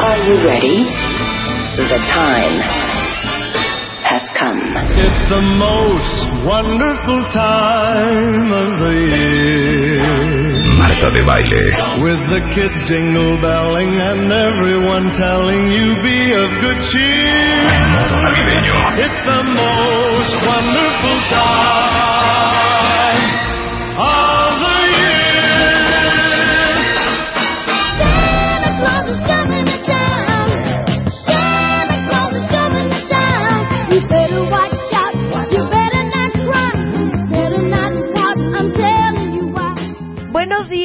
are you ready? The time has come. It's the most wonderful time of the year. Marta de baile. With the kids jingle belling and everyone telling you be of good cheer. Modo navideño. It's the most wonderful time ah.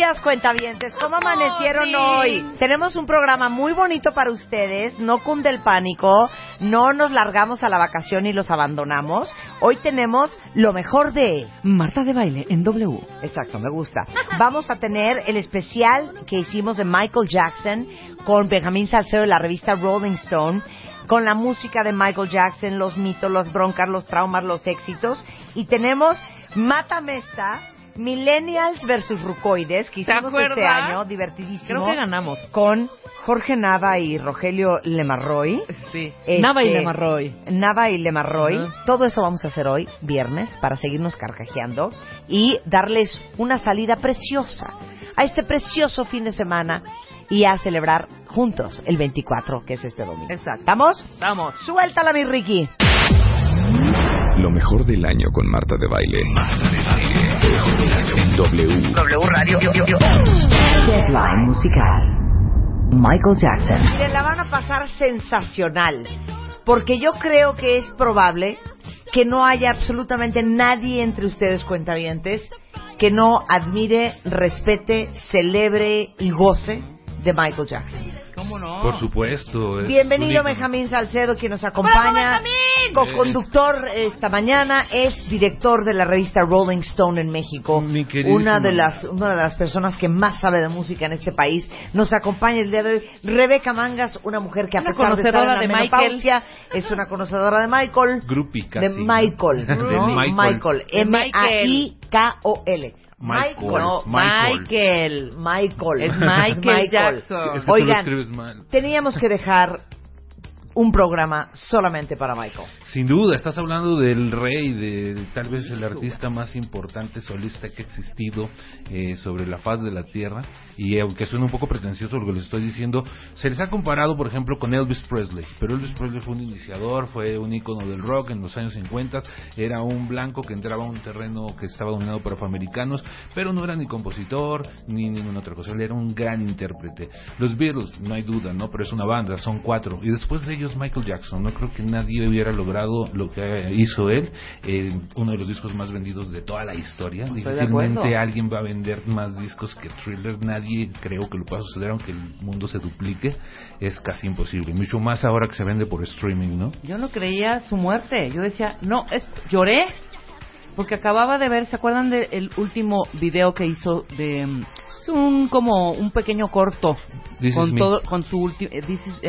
Días, cuentavientes. ¿Cómo amanecieron hoy? Tenemos un programa muy bonito para ustedes. No cunde el pánico. No nos largamos a la vacación y los abandonamos. Hoy tenemos lo mejor de... Marta de baile en W. Exacto, me gusta. Vamos a tener el especial que hicimos de Michael Jackson con Benjamín Salcedo de la revista Rolling Stone, con la música de Michael Jackson, los mitos, las broncas, los traumas, los éxitos. Y tenemos Mátame esta, Millennials versus Rucoides, que hicimos este año, divertidísimo. Creo que ganamos. Con Jorge Nava y Rogelio Lemarroy. Sí. Este, Nava y Lemarroy. Nava y Lemarroy. Todo eso vamos a hacer hoy, viernes, para seguirnos carcajeando y darles una salida preciosa a este precioso fin de semana y a celebrar juntos el 24, que es este domingo. Exacto. ¿Estamos? Vamos. Suéltala, mi Ricky. Lo mejor del año con Marta de baile. En W. W Radio. Deadline musical. Michael Jackson. Miren, la van a pasar sensacional, porque yo creo que es probable que no haya absolutamente nadie entre ustedes cuentavientes que no admire, respete, celebre y goce de Michael Jackson. ¿Cómo no? Por supuesto. es Bienvenido. Benjamín Salcedo, quien nos acompaña. Co-conductor esta mañana, es director de la revista Rolling Stone en México. Una de las una de las personas que más sabe de música en este país. Nos acompaña el día de hoy Rebeca Mangas, una mujer que a Una pesar de estar en conocedora la de menopausia, es una conocedora de Michael. Casi. de Michael, De ¿no? Michael. M-A-I-K-O-L. Michael. Michael. Michael. Michael. Es Michael Jackson. Es que tú lo Oigan, escribes mal. teníamos que dejar un programa solamente para Michael. Sin duda, estás hablando del rey, de tal vez el artista más importante solista que ha existido eh, sobre la faz de la tierra. Y aunque suene un poco pretencioso lo que les estoy diciendo, se les ha comparado, por ejemplo, con Elvis Presley. Pero Elvis Presley fue un iniciador, fue un ícono del rock en los años 50. Era un blanco que entraba a un terreno que estaba dominado por afroamericanos, pero no era ni compositor ni ninguna otra cosa. Él era un gran intérprete. Los Beatles, no hay duda, ¿no? Pero es una banda, son cuatro. Y después de ellos, Michael Jackson. No creo que nadie hubiera logrado lo que hizo él. eh, uno de los discos más vendidos de toda la historia. De Difícilmente alguien va a vender más discos que Thriller. Nadie creo que lo pueda suceder, aunque el mundo se duplique. Es casi imposible. Mucho más ahora que se vende por streaming, ¿no? Yo no creía su muerte. Yo decía, no, es, lloré. Porque acababa de ver, ¿se acuerdan del último video que hizo de... Es un como un pequeño corto This con todo con su último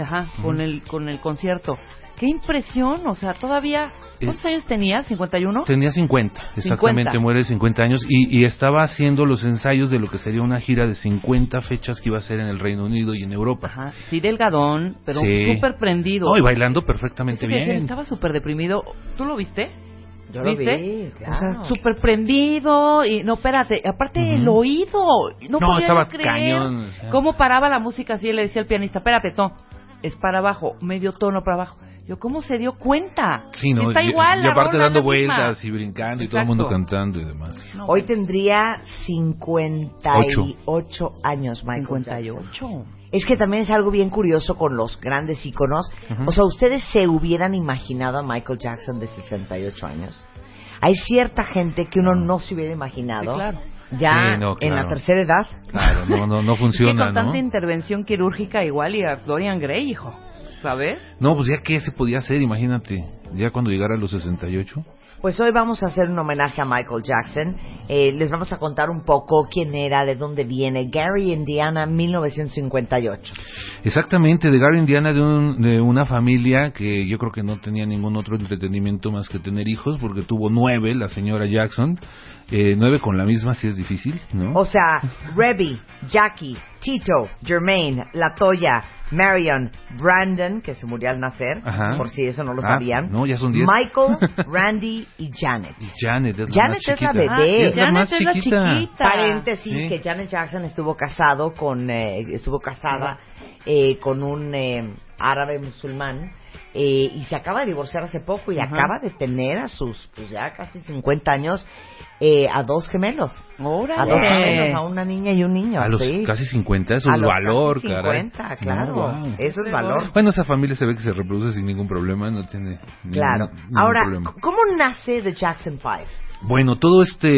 ajá, con el con el concierto. Qué impresión, o sea, todavía ¿Cuántos Es- años tenía? ¿51? Tenía 50, exactamente, 50. muere de 50 años y, y estaba haciendo los ensayos de lo que sería una gira de 50 fechas que iba a ser en el Reino Unido y en Europa. Ajá, sí delgadón, pero Sí. súper prendido. No, y bailando perfectamente bien. Estaba súper deprimido. ¿Tú lo viste? Yo lo ¿Viste? vi, O sea, claro. súper prendido y no, espérate, aparte el oído, no, No, podía estaba creer cañón, o sea. cómo paraba la música así, le decía al pianista, espérate, no, es para abajo, medio tono para abajo. Yo, ¿cómo se dio cuenta? Sí, ¿no? Está y, igual, y aparte dando la misma. vueltas y brincando y todo el mundo Exacto. cantando y demás. No, Hoy bueno, tendría 58 años Michael Jackson. 58. Es que también es algo bien curioso con los grandes íconos. Ujú. O sea, ¿ustedes se hubieran imaginado a Michael Jackson de 68 años? Hay cierta gente que uno no se hubiera imaginado. Sí, claro. Ya Sí, no, en la claro. tercera edad. Claro, no, no, no Es que funciona, con ¿no? tanta intervención quirúrgica igual y a Dorian Gray, hijo. ¿Sabes? No, pues ya qué se podía hacer, imagínate, ya cuando llegara a los 68. Pues hoy vamos a hacer un homenaje a Michael Jackson. Eh, les vamos a contar un poco quién era, de dónde viene. Gary, Indiana, 1958. Exactamente, de Gary Indiana, de, un- de una familia que yo creo que no tenía ningún otro entretenimiento más que tener hijos, porque tuvo nueve, la señora Jackson. Eh, nueve con la misma, sí es difícil, ¿no? O sea, Rebby, Jackie, Tito, Jermaine, Latoya, Marion, Brandon, que se murió al nacer, Ajá. por si eso no lo Ah, sabían. no, ya son diez. Michael, Randy y Janet. Y Janet es la Janet más es la bebé. Es la Janet más es la chiquita. chiquita. Paréntesis, Sí. que Janet Jackson estuvo casado con, eh, estuvo casada eh, con un eh, árabe musulmán eh, y se acaba de divorciar hace poco y Ajá. acaba de tener a sus, pues ya casi 50 años, eh, a dos gemelos. Órale. A dos gemelos, a una niña y un niño. A los sí. casi 50, eso A es los valor, casi caray. 50, claro. No, wow. Eso es valor. Bueno, esa familia se ve que se reproduce sin ningún problema, no tiene ningún- Claro. ningún Ahora, problema. ¿cómo nace The Jackson Five? Bueno, todo este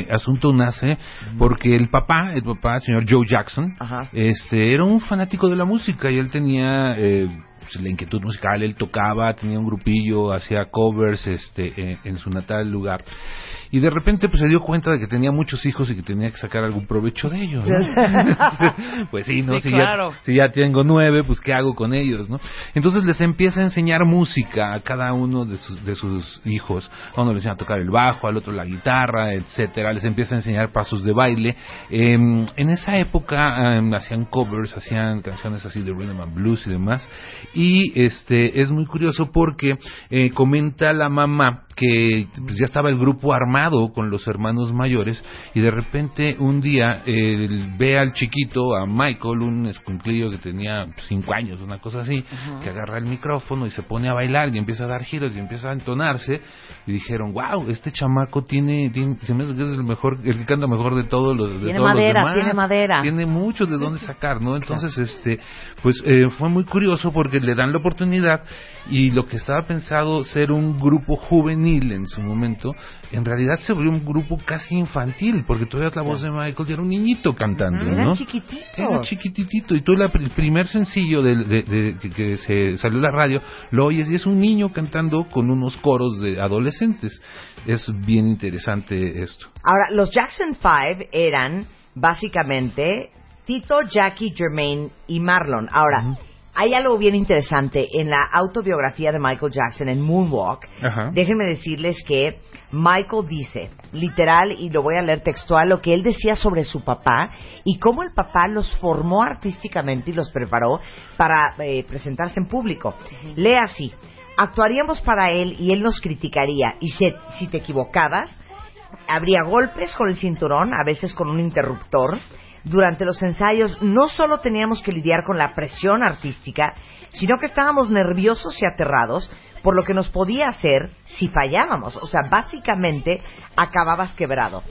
eh, asunto nace porque el papá, el papá, el señor Joe Jackson, Ajá. este, era un fanático de la música y él tenía eh, pues, la inquietud musical, él tocaba, tenía un grupillo, hacía covers, este, en, en su natal lugar. Y de repente pues se dio cuenta de que tenía muchos hijos y que tenía que sacar algún provecho de ellos. ¿no? pues sí, ¿no? Sí, si, claro. ya, si ya tengo nueve, pues ¿qué hago con ellos, no? Entonces les empieza a enseñar música a cada uno de sus, de sus hijos. A uno le enseña a tocar el bajo, al otro la guitarra, etcétera. Les empieza a enseñar pasos de baile. Eh, en esa época eh, hacían covers, hacían canciones así de rhythm and blues y demás. Y este es muy curioso porque eh, comenta la mamá que pues, ya estaba el grupo armado con los hermanos mayores y de repente un día él ve al chiquito, a Michael, un escuinclillo que tenía cinco años, una cosa así, que agarra el micrófono y se pone a bailar y empieza a dar giros y empieza a entonarse y dijeron, wow, este chamaco tiene, tiene se me hace que es el mejor, el que canta mejor de todos los de Tiene todos los madera, demás. tiene madera. Tiene mucho de dónde sacar, ¿no? Entonces, este, pues eh, fue muy curioso porque le dan la oportunidad y lo que estaba pensado ser un grupo juvenil en su momento, en realidad se volvió un grupo casi infantil, porque todavía la voz de Michael era un niñito cantando, Eran ¿no? chiquititos. Era chiquititito y la- el primer sencillo de, de- de- que- se salió la radio lo oyes y es un niño cantando con unos coros de adolescentes. Es bien interesante esto. Ahora, los Jackson Five eran básicamente Tito, Jackie, Jermaine y Marlon. Ahora, hay algo bien interesante en la autobiografía de Michael Jackson en Moonwalk. Ajá. Déjenme decirles que Michael dice, literal, y lo voy a leer textual, lo que él decía sobre su papá y cómo el papá los formó artísticamente y los preparó para eh, presentarse en público. Lee así, actuaríamos para él y él nos criticaría y si, si te equivocabas, habría golpes con el cinturón, a veces con un interruptor. Durante los ensayos no solo teníamos que lidiar con la presión artística, sino que estábamos nerviosos y aterrados por lo que nos podía hacer si fallábamos. O sea, básicamente acababas quebrado.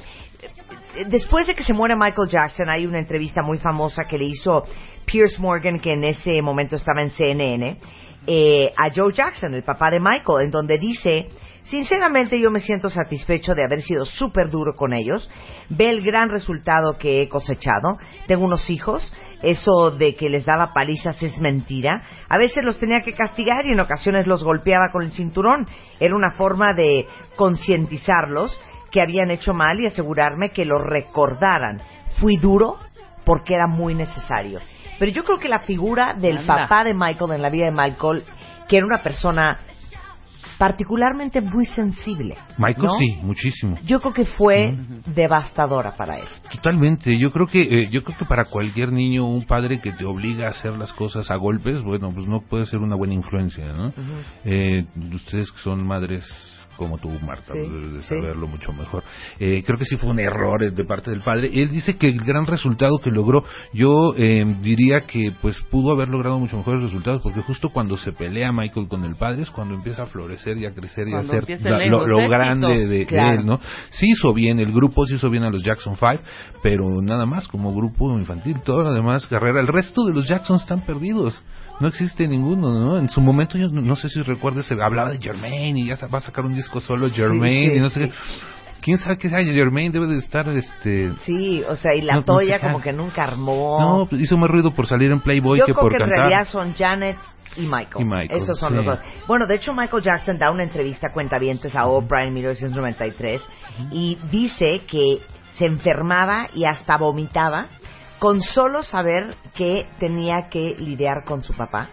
Después de que se muere Michael Jackson, hay una entrevista muy famosa que le hizo Pierce Morgan, que en ese momento estaba en CNN, eh, a Joe Jackson, el papá de Michael, en donde dice, sinceramente yo me siento satisfecho de haber sido súper duro con ellos, ve el gran resultado que he cosechado, tengo unos hijos, eso de que les daba palizas es mentira, a veces los tenía que castigar y en ocasiones los golpeaba con el cinturón, era una forma de concientizarlos que habían hecho mal y asegurarme que lo recordaran. Fui duro porque era muy necesario. Pero yo creo que la figura del Anda. papá de Michael en la vida de Michael, que era una persona particularmente muy sensible. Michael ¿no? sí, muchísimo. Yo creo que fue devastadora para él. Totalmente, yo creo que eh, yo creo que para cualquier niño un padre que te obliga a hacer las cosas a golpes, bueno, pues no puede ser una buena influencia, ¿no? Eh, ustedes que son madres como tú, Marta, Sí, de sí. saberlo mucho mejor. Eh, creo que sí fue un error de parte del padre. Él dice que el gran resultado que logró, yo eh, diría que pues pudo haber logrado mucho mejores resultados, porque justo cuando se pelea Michael con el padre es cuando empieza a florecer y a crecer y a ser la- lo, grande de, él, ¿no? Sí hizo bien, el grupo sí hizo bien a los Jackson 5, pero nada más como grupo infantil, todo lo demás carrera. El resto de los Jackson están perdidos. No existe ninguno, ¿no? En su momento, yo no, sé si recuerdes, se hablaba de Jermaine y ya se va a sacar un disco solo Jermaine sí, y no sé sí. qué. quién sabe qué sea Jermaine debe de estar este Sí, o sea, y la No, no Toya sé como que nunca armó. no pues hizo más ruido por salir en Playboy Yo que creo por que en cantar realidad son Janet y Michael. Y Michael, Esos son los dos. Bueno, de hecho Michael Jackson da una entrevista a cuentavientes a Oprah en 1993 y dice que se enfermaba y hasta vomitaba con solo saber que tenía que lidiar con su papá.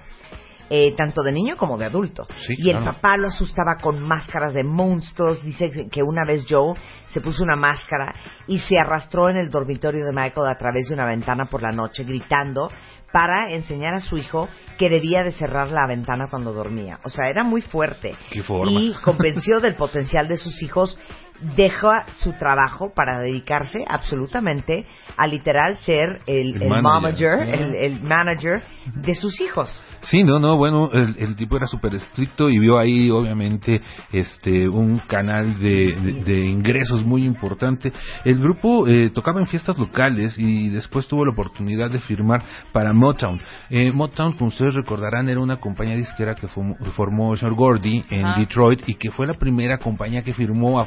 eh, tanto de niño como de adulto. Sí, y el claro. papá lo asustaba con máscaras de monstruos. Dice que- una vez Joe se puso una máscara y se arrastró en el dormitorio de Michael a través de una ventana por la noche gritando para enseñar a su hijo que debía de cerrar la ventana cuando dormía. O sea, era muy fuerte. Qué forma. Y convenció del potencial de sus hijos, deja su trabajo para dedicarse absolutamente a literal ser el, El el manager, el, el manager de sus hijos. Sí, no, no, bueno, el, tipo era súper estricto y vio ahí, obviamente, este, un canal de, de- de ingresos muy importante. El grupo eh, tocaba en fiestas locales y después tuvo la oportunidad de firmar para Motown. Eh, Motown, como ustedes recordarán, era una compañía disquera que formó, formó Gordy en. Detroit y que fue la primera compañía que firmó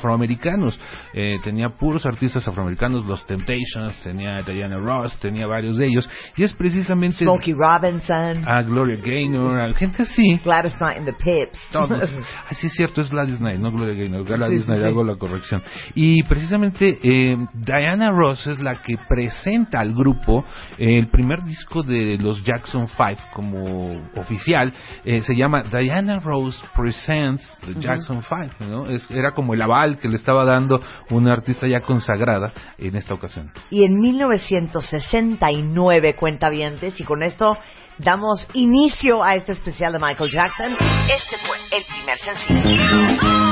afroamericanos. Eh, tenía puros artistas afroamericanos, los Temptations, tenía Diana Ross, tenía varios de ellos. Y es precisamente Smokey Robinson, a Gloria Gaynor, a gente así. Gladys Knight and the Pips. Todos. Ah, sí, es cierto, es Gladys Knight, no Gloria Gaynor. Gladys Sí, Knight, sí. hago la corrección. Y precisamente eh, Diana Ross es la que presenta al grupo eh, el primer disco de los Jackson 5 como oficial. eh, se llama Diana Ross Presents the Jackson 5. ¿no? Es, era como el aval que le estaba dando una artista ya consagrada en esta ocasión. Y en 1969, cuentavientes, y con esto damos inicio a este especial de Michael Jackson. Este fue el primer sencillo.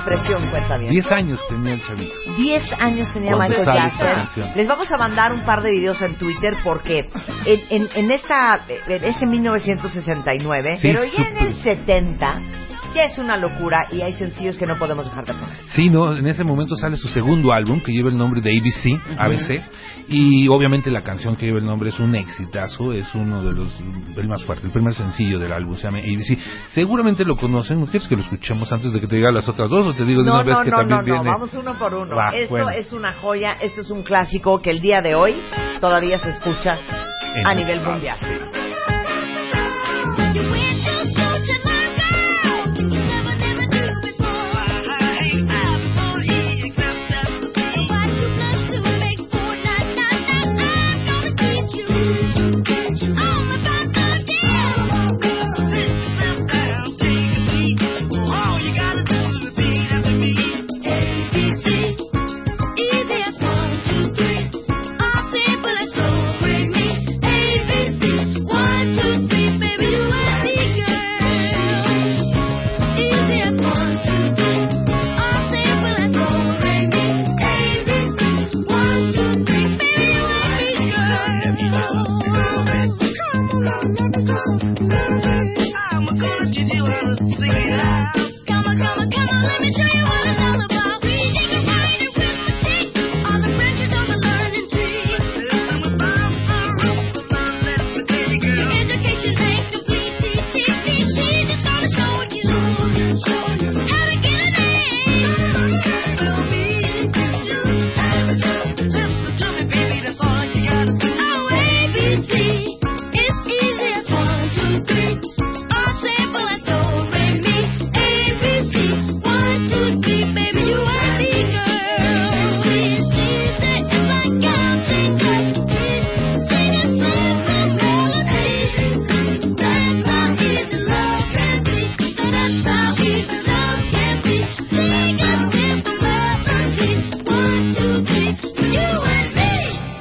Impresión, cuentavientes. Diez años tenía el chavito. 10 años tenía Cuando Michael Jackson. Les vamos a mandar un par de videos en Twitter porque en, en, en esa, en ese 1969, Sí, pero ya en el súper. 70 ya es una locura y hay sencillos que no podemos dejar de poner. Sí, no, en ese momento sale su segundo álbum que lleva el nombre de ABC, ABC, y obviamente la canción que lleva el nombre es un exitazo, es uno de los, el más fuerte, el primer sencillo del álbum se llama ABC. Seguramente lo conocen, ¿no quieres que lo escuchemos antes de que te diga las otras dos o te digo de No, una vez no, que no, también no, no, viene? vamos uno por uno. Esto bueno. es una joya, esto es un clásico que el día de hoy todavía se escucha En a el nivel mundial.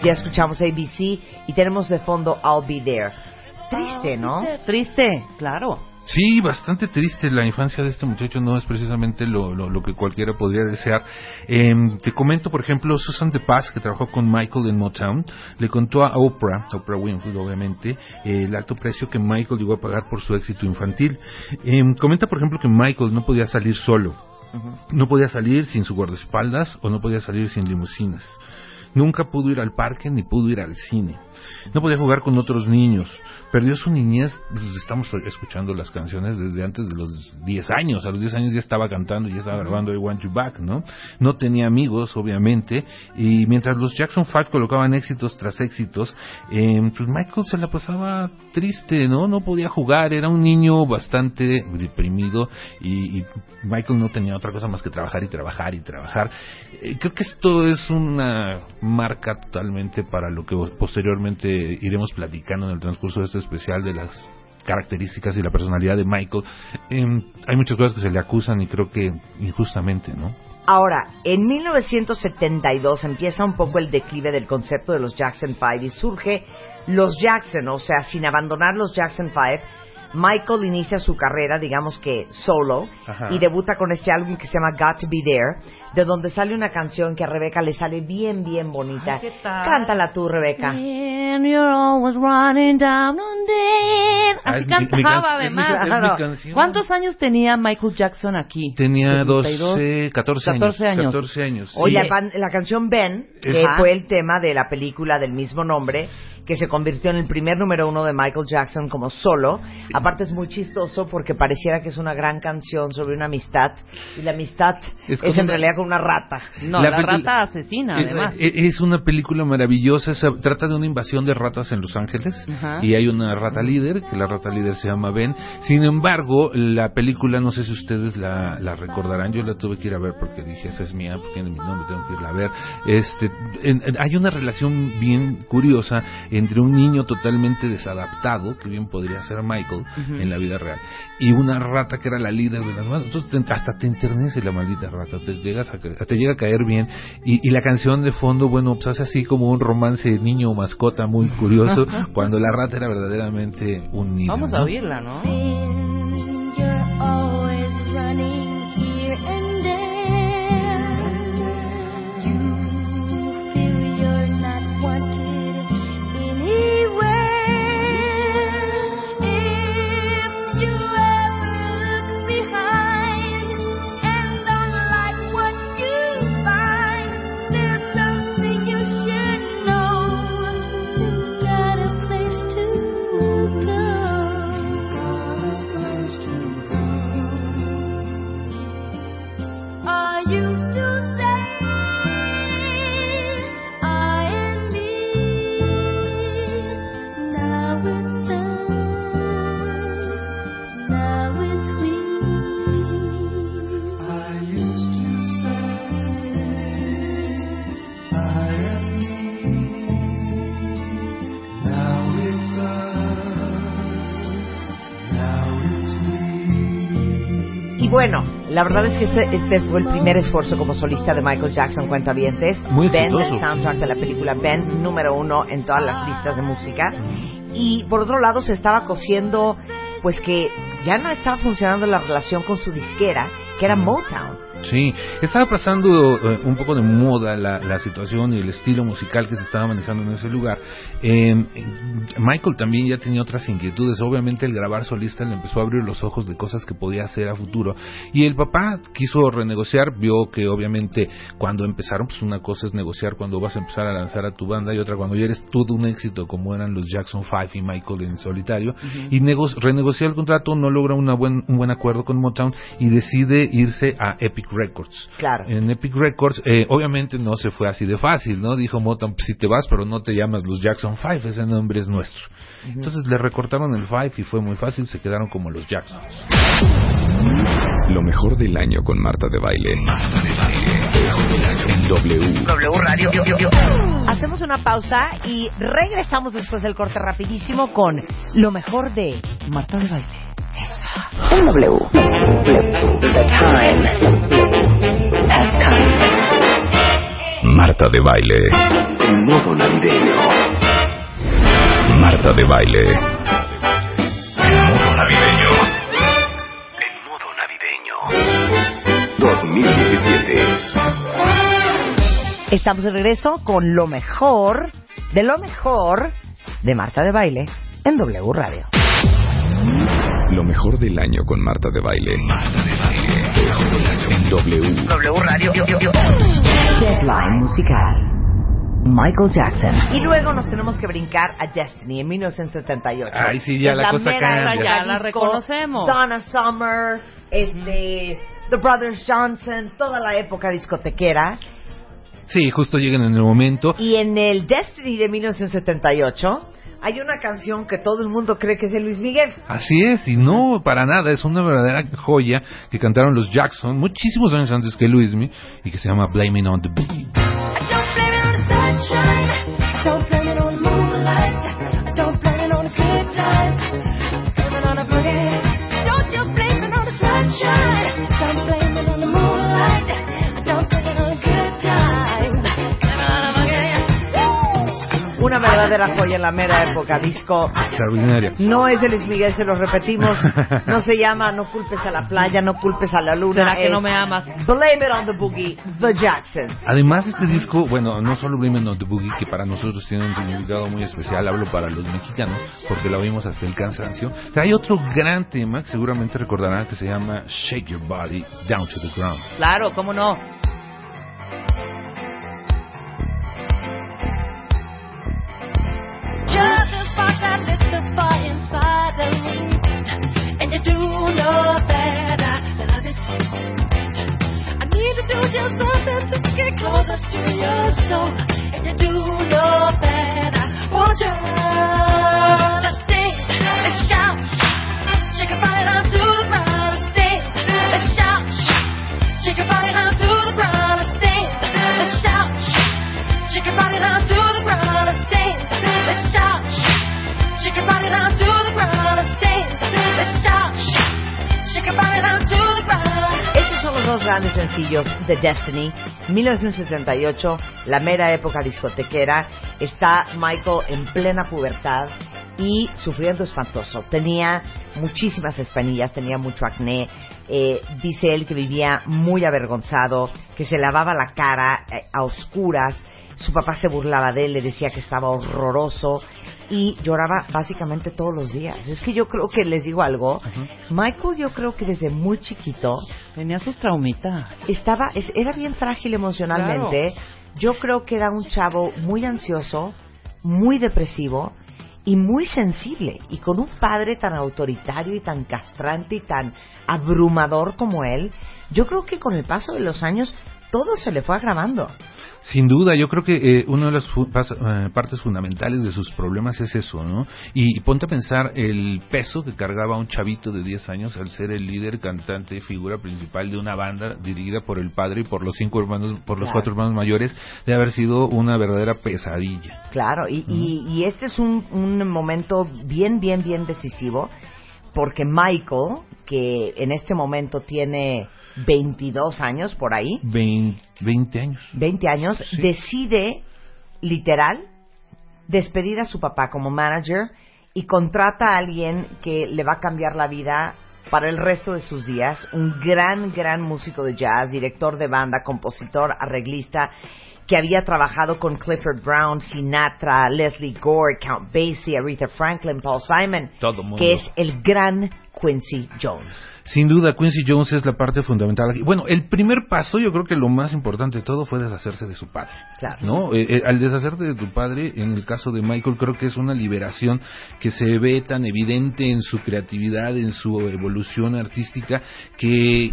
Ya escuchamos ABC y tenemos de fondo I'll Be There. Triste, ¿no? Triste, claro. Sí, bastante triste. La infancia de este muchacho no es precisamente lo, lo, lo que cualquiera podría desear. Em, te comento, por ejemplo, Susan de Paz, que trabajó con Michael en Motown, le contó a Oprah, Oprah Winfrey, obviamente, eh, el alto precio que Michael llegó a pagar por su éxito infantil. Em, comenta, por ejemplo, que Michael no podía salir solo. No podía salir sin su guardaespaldas o no podía salir sin limusinas. Nunca pudo ir al parque ni pudo ir al cine. No podía jugar con otros niños. Perdió su niñez, pues, estamos escuchando las canciones desde antes de los 10 años. A los 10 años ya estaba cantando y ya estaba grabando I Want You Back, ¿no? No tenía amigos, obviamente. Y mientras los Jackson 5 colocaban éxitos tras éxitos, eh, pues Michael se la pasaba triste, ¿no? No podía jugar, era un niño bastante deprimido y, y Michael no tenía otra cosa más que trabajar y trabajar y trabajar. Eh, creo que esto es una marca totalmente para lo que posteriormente iremos platicando en el transcurso de este especial de las características y la personalidad de Michael. Em, hay muchas cosas que se le acusan y creo que injustamente, ¿no? Ahora, en 1972 empieza un poco el declive del concepto de los Jackson 5 y surge los Jackson, o sea, sin abandonar los Jackson 5, Michael inicia su carrera, digamos que solo, Ajá. y debuta con este álbum que se llama Got to Be There, de donde sale una canción que a Rebeca le sale bien, bien bonita. Ay, ¿qué tal? Cántala tú, Rebeca. And you're always running down on dead. Ah, Así cantaba además. Claro. ¿Cuántos años tenía Michael Jackson aquí? Tenía 72, 12, 14 años. 14 años. 14 años. Sí. la, pan- la canción Ben, que Ajá. fue el tema de la película del mismo nombre, que se convirtió en el primer número uno de Michael Jackson como solo. Aparte es muy chistoso porque pareciera que es una gran canción sobre una amistad y la amistad Es es, en una- realidad con una rata. No, La la, rata asesina, Es- además. e- Es una película maravillosa. se trata de una invasión de ratas en Los Ángeles. Ajá. Y hay una rata líder, que la rata líder se llama Ben. Sin embargo, la película, no sé si ustedes la, la recordarán. Yo la tuve que ir a ver porque dije, esa es mía, porque tiene mi nombre, tengo que irla a ver. Este, en- en- hay una relación bien curiosa entre un niño totalmente desadaptado, que bien podría ser Michael en la vida real, y una rata que era la líder de las manos. Entonces te- hasta te enternece la maldita rata, te, llegas a, te llega a caer bien. Y, y la canción de fondo, bueno, pues hace así como un romance niño o mascota muy curioso, cuando la rata era verdaderamente un niño. Vamos a ¿no? oírla, ¿no? Y bueno, la verdad es que este, este fue el primer esfuerzo como solista de Michael Jackson, cuentavientes. Muy Ben, exitoso. el soundtrack de la película Ben, número uno en todas las listas de música. Y por otro lado se estaba cosiendo, pues que ya no estaba funcionando la relación con su disquera, que era Motown. Sí, estaba pasando eh, un poco de moda la, la situación y el estilo musical que se estaba manejando en ese lugar. Eh, Michael también ya tenía otras inquietudes. Obviamente el grabar solista le empezó a abrir los ojos de cosas que podía hacer a futuro. Y el papá quiso renegociar, vio que obviamente cuando empezaron, pues una cosa es negociar cuando vas a empezar a lanzar a tu banda y otra cuando ya eres todo un éxito como eran los Jackson 5 y Michael en solitario. Y nego- renegocia el contrato, no logra una buen, un buen acuerdo con Motown y decide irse a Epic Records. Claro. En Epic Records, eh, obviamente no se fue así de fácil, ¿no? Dijo Motown, si te vas, pero no te llamas los Jackson 5, ese nombre es nuestro. Entonces le recortaron el 5 y fue muy fácil, se quedaron como los Jacksons. Lo mejor del año con Marta de Baile. En W. W Radio. Hacemos una pausa y regresamos después del corte rapidísimo con lo mejor de Marta de Baile. W. Marta de baile. En modo navideño. Marta de baile. En modo navideño. En modo navideño. 2017. Estamos de regreso con lo mejor, de lo mejor, de Marta de Baile en W Radio. Lo mejor del año con Marta de Baile. En W. W Radio. Deadline musical. Michael Jackson. Y luego nos tenemos que brincar a Destiny en 1978. Ay, sí, ya Es la cosa cambia. Ya la disco, reconocemos. Donna Summer, este, The Brothers Johnson, toda la época discotequera. Sí, justo llegan en el momento. Y en el Destiny de 1978 hay una canción que todo el mundo cree que es de Luis Miguel. Así es, y no para nada, es una verdadera joya que cantaron los Jackson muchísimos años antes que Luismi y que se llama Blaming on the Boogie. Don't blame it on the sunshine. Don't Una verdadera joya en la mera época disco. Extraordinaria. No es de Luis Miguel, se lo repetimos. No se llama No culpes a la playa, no culpes a la luna. ¿Será que es no me amas? Blame it on the boogie, The Jacksons. Además, este disco, bueno, no solo Blaming on the Boogie, que para nosotros tiene un significado muy especial, hablo para los mexicanos, porque la oímos hasta el cansancio. Trae otro gran tema que seguramente recordarán que se llama Shake Your Body Down to the Ground. Claro, ¿cómo no? Just a spark that lit the fire inside. And you do know that I love it. I need to do just something to get closer to your sencillos de Destiny. 1978, la mera época discotequera. Está Michael en plena pubertad y sufriendo espantoso. Tenía muchísimas espinillas, tenía mucho acné. Eh, dice él que vivía muy avergonzado, que se lavaba la cara eh, a oscuras. Su papá se burlaba de él, le decía que estaba horroroso y lloraba básicamente todos los días. Es que yo creo que les digo algo. Michael, yo creo que desde muy chiquito Tenía sus traumitas. estaba es- era bien frágil emocionalmente. Yo creo que era un chavo muy ansioso, muy depresivo y muy sensible y con un padre tan autoritario y tan castrante y tan abrumador como él. Yo creo que con el paso de los años todo se le fue agravando. Sin duda, yo creo que eh, una de las fu- pas- eh, partes fundamentales de sus problemas es eso, ¿no? Y, y ponte a pensar el peso que cargaba un chavito de 10 años al ser el líder, cantante y figura principal de una banda dirigida por el padre y por los cinco hermanos, por los Claro. cuatro hermanos mayores, de haber sido una verdadera pesadilla. Claro, y, y- y este es un, un momento bien, bien, bien decisivo, porque Michael, que en este momento tiene 22 años por ahí, Vein- 20 años. 20 años, Sí. decide, literal, despedir a su papá como manager y contrata a alguien que le va a cambiar la vida para el resto de sus días, un gran, gran músico de jazz, director de banda, compositor, arreglista, que había trabajado con Clifford Brown, Sinatra, Leslie Gore, Count Basie, Aretha Franklin, Paul Simon, Todo mundo. que es el gran Quincy Jones. Sin duda, Quincy Jones es la parte fundamental aquí. Bueno, el primer paso, yo creo que lo más importante de todo fue deshacerse de su padre. Claro. ¿no? Eh, eh, al deshacerte de tu padre, en el caso de Michael, creo que es una liberación que se ve tan evidente en su creatividad, en su evolución artística, que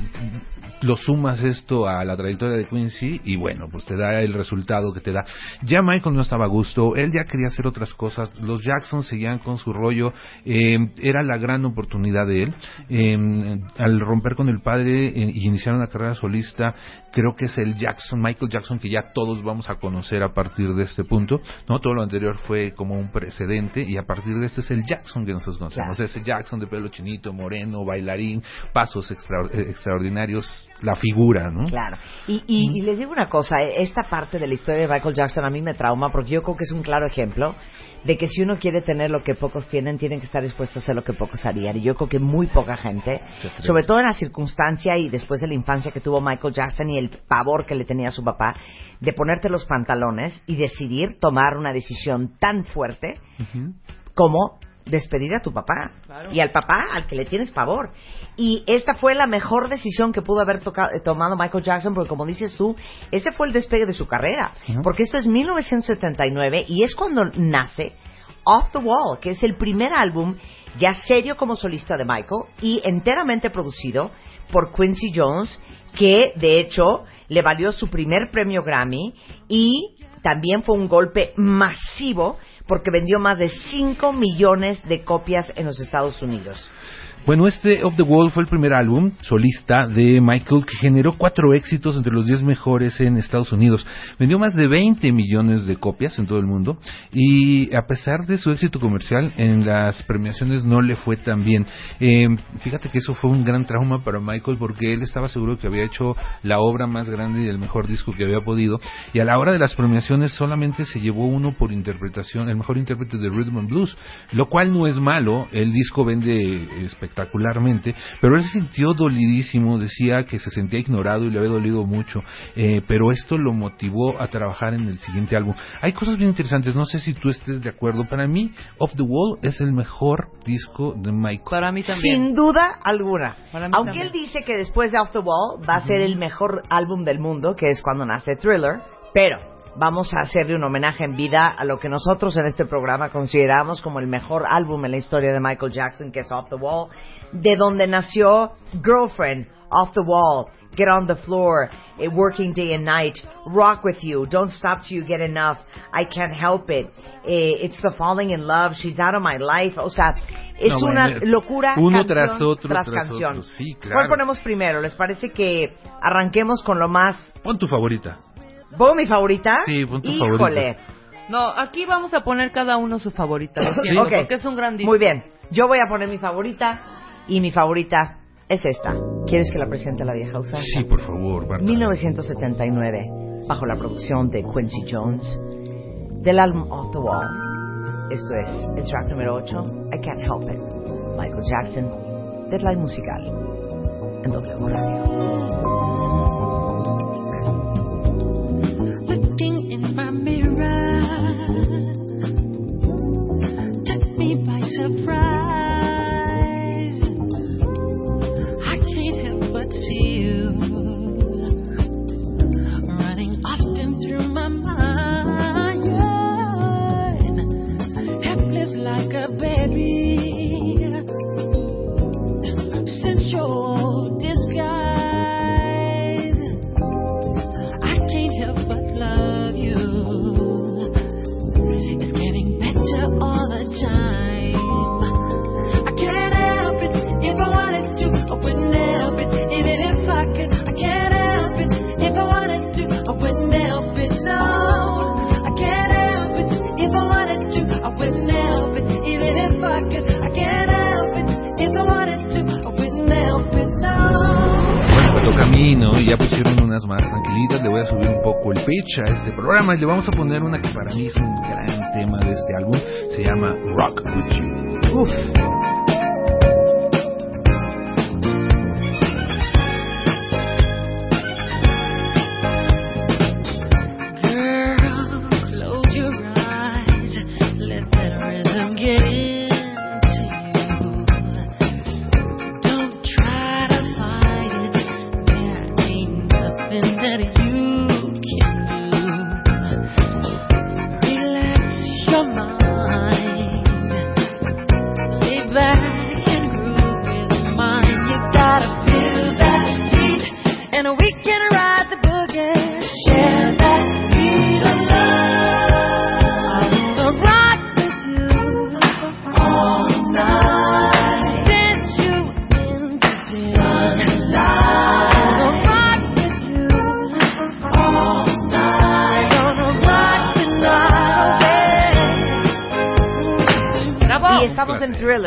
lo sumas esto a la trayectoria de Quincy y bueno, pues te da el resultado que te da. Ya Michael no estaba a gusto, él ya quería hacer otras cosas, los Jackson seguían con su rollo, eh, era la gran oportunidad de él. Eh, al romper con el padre eh, y iniciar una carrera solista, creo que es el Jackson, Michael Jackson que ya todos vamos a conocer a partir de este punto, ¿no? Todo lo anterior fue como un precedente y a partir de este es el Jackson que nosotros conocemos, Claro. ese Jackson de pelo chinito, moreno, bailarín, pasos extra- eh, extraordinarios, la figura, ¿no? Claro. Y, y- y les digo una cosa, eh, esta parte de la historia de Michael Jackson a mí me trauma porque yo creo que es un claro ejemplo de que si uno quiere tener lo que pocos tienen, tienen que estar dispuestos a hacer lo que pocos harían. Y yo creo que muy poca gente, sobre todo en la circunstancia y después de la infancia que tuvo Michael Jackson y el pavor que le tenía a su papá, de ponerte los pantalones y decidir tomar una decisión tan fuerte como despedir a tu papá y al papá al que le tienes pavor. Y esta fue la mejor decisión que pudo haber toca- eh, tomado Michael Jackson, porque como dices tú, ese fue el despegue de su carrera. Porque esto es 1979 y es cuando nace Off the Wall, que es el primer álbum ya serio como solista de Michael y enteramente producido por Quincy Jones, que de hecho le valió su primer premio Grammy y también fue un golpe masivo porque vendió más de 5 millones de copias en los Estados Unidos. Bueno, este Of the Wall fue el primer álbum solista de Michael que generó cuatro éxitos entre los 10 mejores en Estados Unidos. Vendió más de 20 millones de copias en todo el mundo y a pesar de su éxito comercial en las premiaciones no le fue tan bien. Eh, fíjate que eso fue un gran trauma para Michael porque él estaba seguro que había hecho la obra más grande y el mejor disco que había podido y a la hora de las premiaciones solamente se llevó uno por interpretación, el mejor intérprete de Rhythm and Blues, lo cual no es malo, el disco vende espectacularmente, pero él se sintió dolidísimo, decía que se sentía ignorado y le había dolido mucho, eh, pero esto lo motivó a trabajar en el siguiente álbum. Hay cosas bien interesantes, no sé si tú estés de acuerdo, para mí Off the Wall es el mejor disco de Michael. Para mí también. Sin duda alguna. Para mí Aunque también. él dice que después de Off the Wall va a ser el mejor álbum del mundo, que es cuando nace Thriller, pero vamos a hacerle un homenaje en vida a lo que nosotros en este programa consideramos como el mejor álbum en la historia de Michael Jackson, que es Off the Wall, de donde nació Girlfriend, Off the Wall, Get on the Floor, eh, Working Day and Night, Rock with You, Don't Stop Till You Get Enough, I Can't Help It, eh, It's the Falling in Love, She's Out of My Life, o sea, es No, una bueno, locura uno canción tras otro, tras tras canción. otro, sí, ¿Cuál claro. ponemos primero? ¿Les parece que arranquemos con lo más... Pon tu favorita. ¿Pongo mi favorita? Sí, pon tu Híjole. favorita. No, aquí vamos a poner cada uno su favorita, lo siento, Ok. porque es un gran disco. Muy bien. Yo voy a poner mi favorita y mi favorita es esta. ¿Quieres que la presente la vieja usanza? Sí, por favor, Marta. 1979, bajo la producción de Quincy Jones, del álbum Off the Wall. Esto es el track número 8, I Can't Help It, Michael Jackson, Deadline Musical, en W Radio. Looking in my mirror took me by surprise. Le voy a subir un poco el pitch a este programa y le vamos a poner una que para mí es un gran tema de este álbum. Se llama Rock With You. Uf.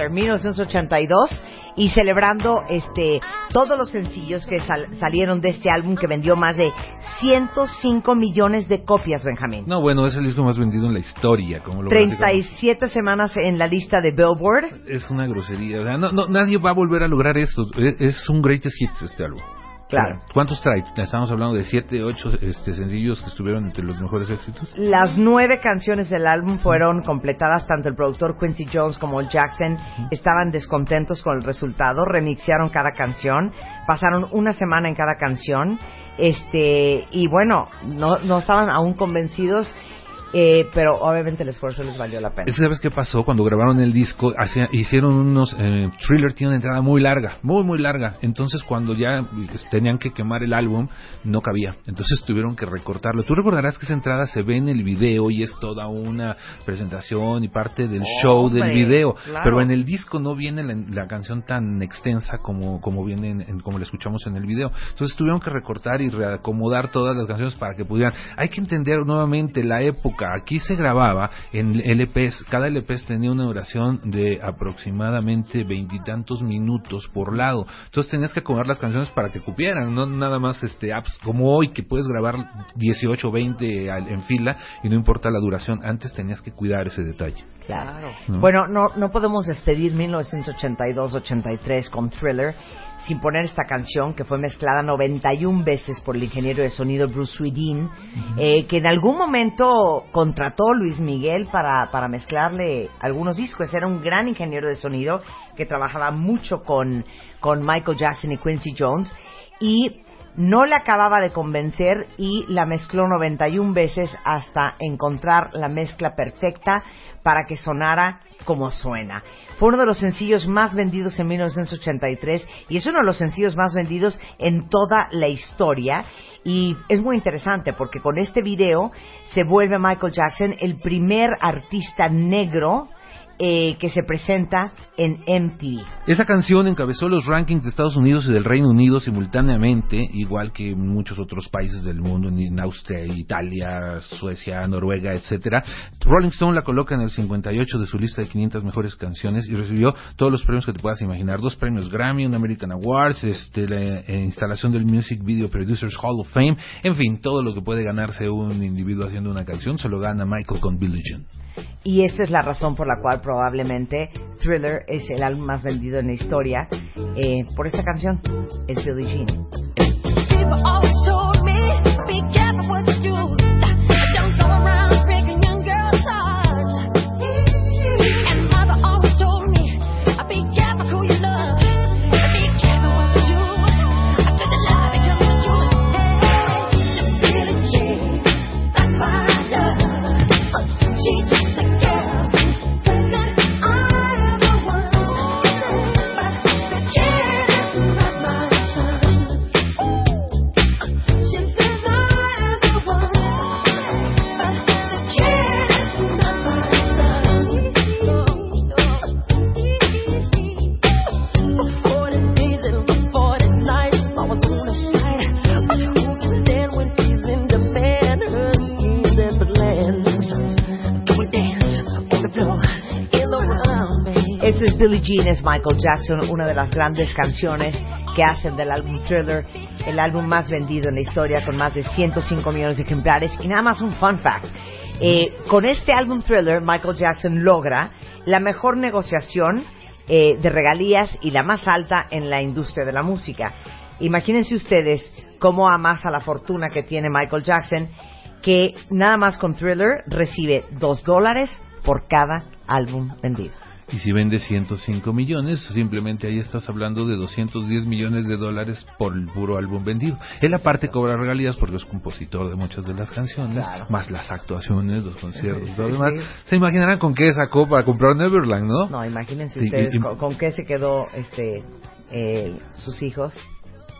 Night away. ¡Bravo! Y estamos en Thriller, 1982. y celebrando este todos los sencillos que sal- salieron de este álbum que vendió más de 105 millones de copias, Benjamín. No, bueno, es el disco más vendido en la historia, como lo 37 semanas en la lista de Billboard. Es una grosería. O sea, no, no, nadie va a volver a lograr esto. Es, es un greatest hits este álbum. Claro. ¿Cuántos trae? Estamos hablando de 7, 8 este, sencillos que estuvieron entre los mejores éxitos. Las nueve canciones del álbum fueron completadas, tanto el productor Quincy Jones como el Jackson estaban descontentos con el resultado, remixearon cada canción, pasaron una semana en cada canción, este, y bueno, no, no estaban aún convencidos, eh, pero obviamente el esfuerzo les valió la pena. Es que, ¿Sabes qué pasó? Cuando grabaron el disco, hacía- hicieron unos... Eh, Thriller tiene una entrada muy larga, muy, muy larga. Entonces, cuando ya pues, tenían que quemar el álbum, no cabía. Entonces, tuvieron que recortarlo. Tú recordarás que esa entrada se ve en el video y es toda una presentación y parte del show del Hombre, video. claro. Pero en el disco no viene la, la canción tan extensa como, como viene en- en- como la escuchamos en el video. Entonces, tuvieron que recortar y reacomodar todas las canciones para que pudieran... Hay que entender nuevamente la época. Aquí se grababa en LPs. Cada LPs tenía una duración de aproximadamente veintitantos minutos por lado. Entonces tenías que acomodar las canciones para que cupieran, no nada más este apps como hoy que puedes grabar 18 o 20 al- en fila y no importa la duración. Antes tenías que cuidar ese detalle. Claro. ¿no? Bueno, no, no podemos despedir 1982-83 con Thriller sin poner esta canción que fue mezclada 91 veces por el ingeniero de sonido Bruce Swedin, eh, que en algún momento contrató Luis Miguel para, para mezclarle algunos discos. Era un gran ingeniero de sonido que trabajaba mucho con, con Michael Jackson y Quincy Jones y no le acababa de convencer y la mezcló 91 veces hasta encontrar la mezcla perfecta para que sonara como suena. Fue uno de los sencillos más vendidos en 1983 y es uno de los sencillos más vendidos en toda la historia. Y es muy interesante porque con este video se vuelve Michael Jackson el primer artista negro eh, que se presenta en MTV. Esa canción encabezó los rankings de Estados Unidos y del Reino Unido simultáneamente, igual que en muchos otros países del mundo, en- Austria, Italia, Suecia, Noruega, etcétera. Rolling Stone la coloca en el 58 de su lista de 500 mejores canciones y recibió todos los premios que te puedas imaginar, dos premios Grammy, un American Awards, este, la eh, instalación del Music Video Producers Hall of Fame, en fin, todo lo que puede ganarse un individuo haciendo una canción se lo gana Michael con. Y esa es la razón por la cual probablemente Thriller es el álbum más vendido en la historia eh, por esta canción. Es Billie Jean. Billie Jean, es Michael Jackson, una de las grandes canciones que hacen del álbum Thriller, el álbum más vendido en la historia con más de 105 millones de ejemplares. Y nada más un fun fact. Eh, con este álbum Thriller, Michael Jackson logra la mejor negociación eh, de regalías y la más alta en la industria de la música. Imagínense ustedes cómo amasa la fortuna que tiene Michael Jackson, que nada más con Thriller recibe dos dólares por cada álbum vendido. Y si vende 105 millones, simplemente ahí estás hablando de 210 millones de dólares por el puro álbum vendido. Él aparte cobra regalías porque es compositor de muchas de las canciones, Claro. más las actuaciones, los conciertos, Sí, todo lo sí, demás. sí. Se imaginarán con qué sacó para comprar Neverland, ¿no? No, imagínense ustedes y- y- con, con qué se quedó este eh, sus hijos.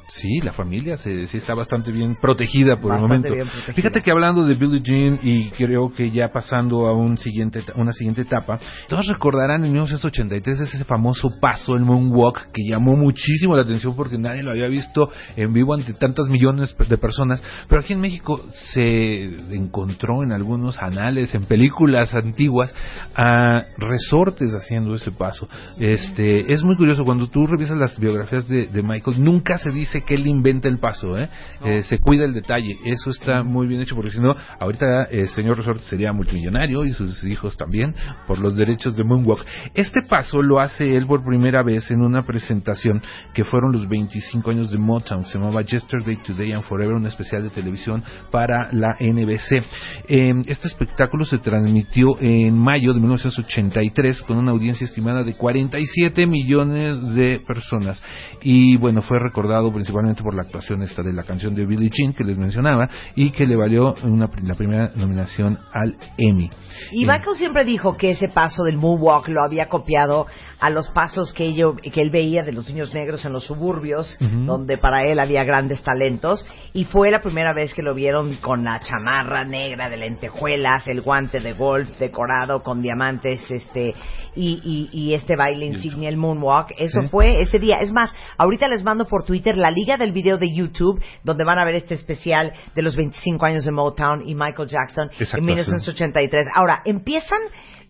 Sí, la familia se, sí está bastante bien protegida por Bastante el momento. Fíjate que hablando de Billie Jean y creo que ya pasando a un siguiente, una siguiente etapa, todos recordarán en 1983 ese famoso paso, el Moonwalk, que llamó muchísimo la atención porque nadie lo había visto en vivo ante tantas millones de personas. Pero aquí en México se encontró en algunos anales, en películas antiguas, a resortes haciendo ese paso. Este, es muy curioso, cuando tú revisas las biografías de, de Michael, nunca se dice que él inventa el paso, ¿eh? Eh, se cuida el detalle. Eso está muy bien hecho, porque si no, ahorita el señor Resort sería multimillonario y sus hijos también por los derechos de Moonwalk. Este paso lo hace él por primera vez en una presentación que fueron los 25 años de Motown. Se llamaba Yesterday, Today and Forever, un especial de televisión para la NBC. Eh, este espectáculo se transmitió en mayo de 1983 con una audiencia estimada de 47 millones de personas. Y bueno, fue recordado principalmente por la actuación esta de la canción de Billie Jean que les mencionaba y que le valió una, la primera nominación al Emmy. Y Eh, Michael siempre dijo que ese paso del moonwalk lo había copiado a los pasos que, ello- que él veía de los niños negros en los suburbios, donde para él había grandes talentos, y fue la primera vez que lo vieron con la chamarra negra de lentejuelas, el guante de golf decorado con diamantes, este, y, y- y este baile insignia, el moonwalk. Eso fue ese día. Es más, ahorita les mando por Twitter la liga del video de YouTube, donde van a ver este especial de los 25 años de Motown y Michael Jackson Esa en actuación. 1983. Ahora, empiezan,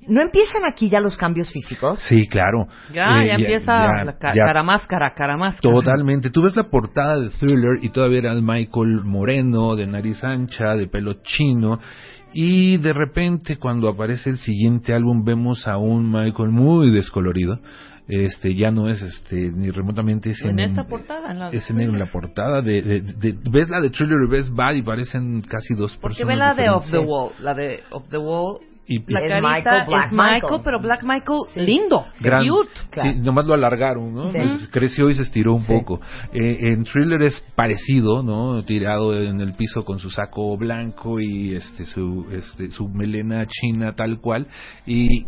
¿no empiezan aquí ya los cambios físicos? Sí, claro. Ya, Eh, ya empieza ya- la ca- ya cara máscara, cara máscara. Totalmente. Tú ves la portada de Thriller y todavía era el Michael moreno, de nariz ancha, de pelo chino. Y de repente cuando aparece el siguiente álbum vemos a un Michael muy descolorido. Este ya no es este ni remotamente ese En esta portada, en la ese negro en la portada de, de- de- ves la de Thriller y ves Bad y parecen casi dos Porque personas ve la de Off the Wall, la de Off the Wall. Y- la Es carita Michael, Black es Michael, Michael. pero Black Michael lindo, Gran- cute. Claro. Sí, nomás lo alargaron, ¿no? Sí. Creció y se estiró un Sí. poco. Eh, en Thriller es parecido, ¿no? Tirado en el piso con su saco blanco y este su este su melena china tal cual y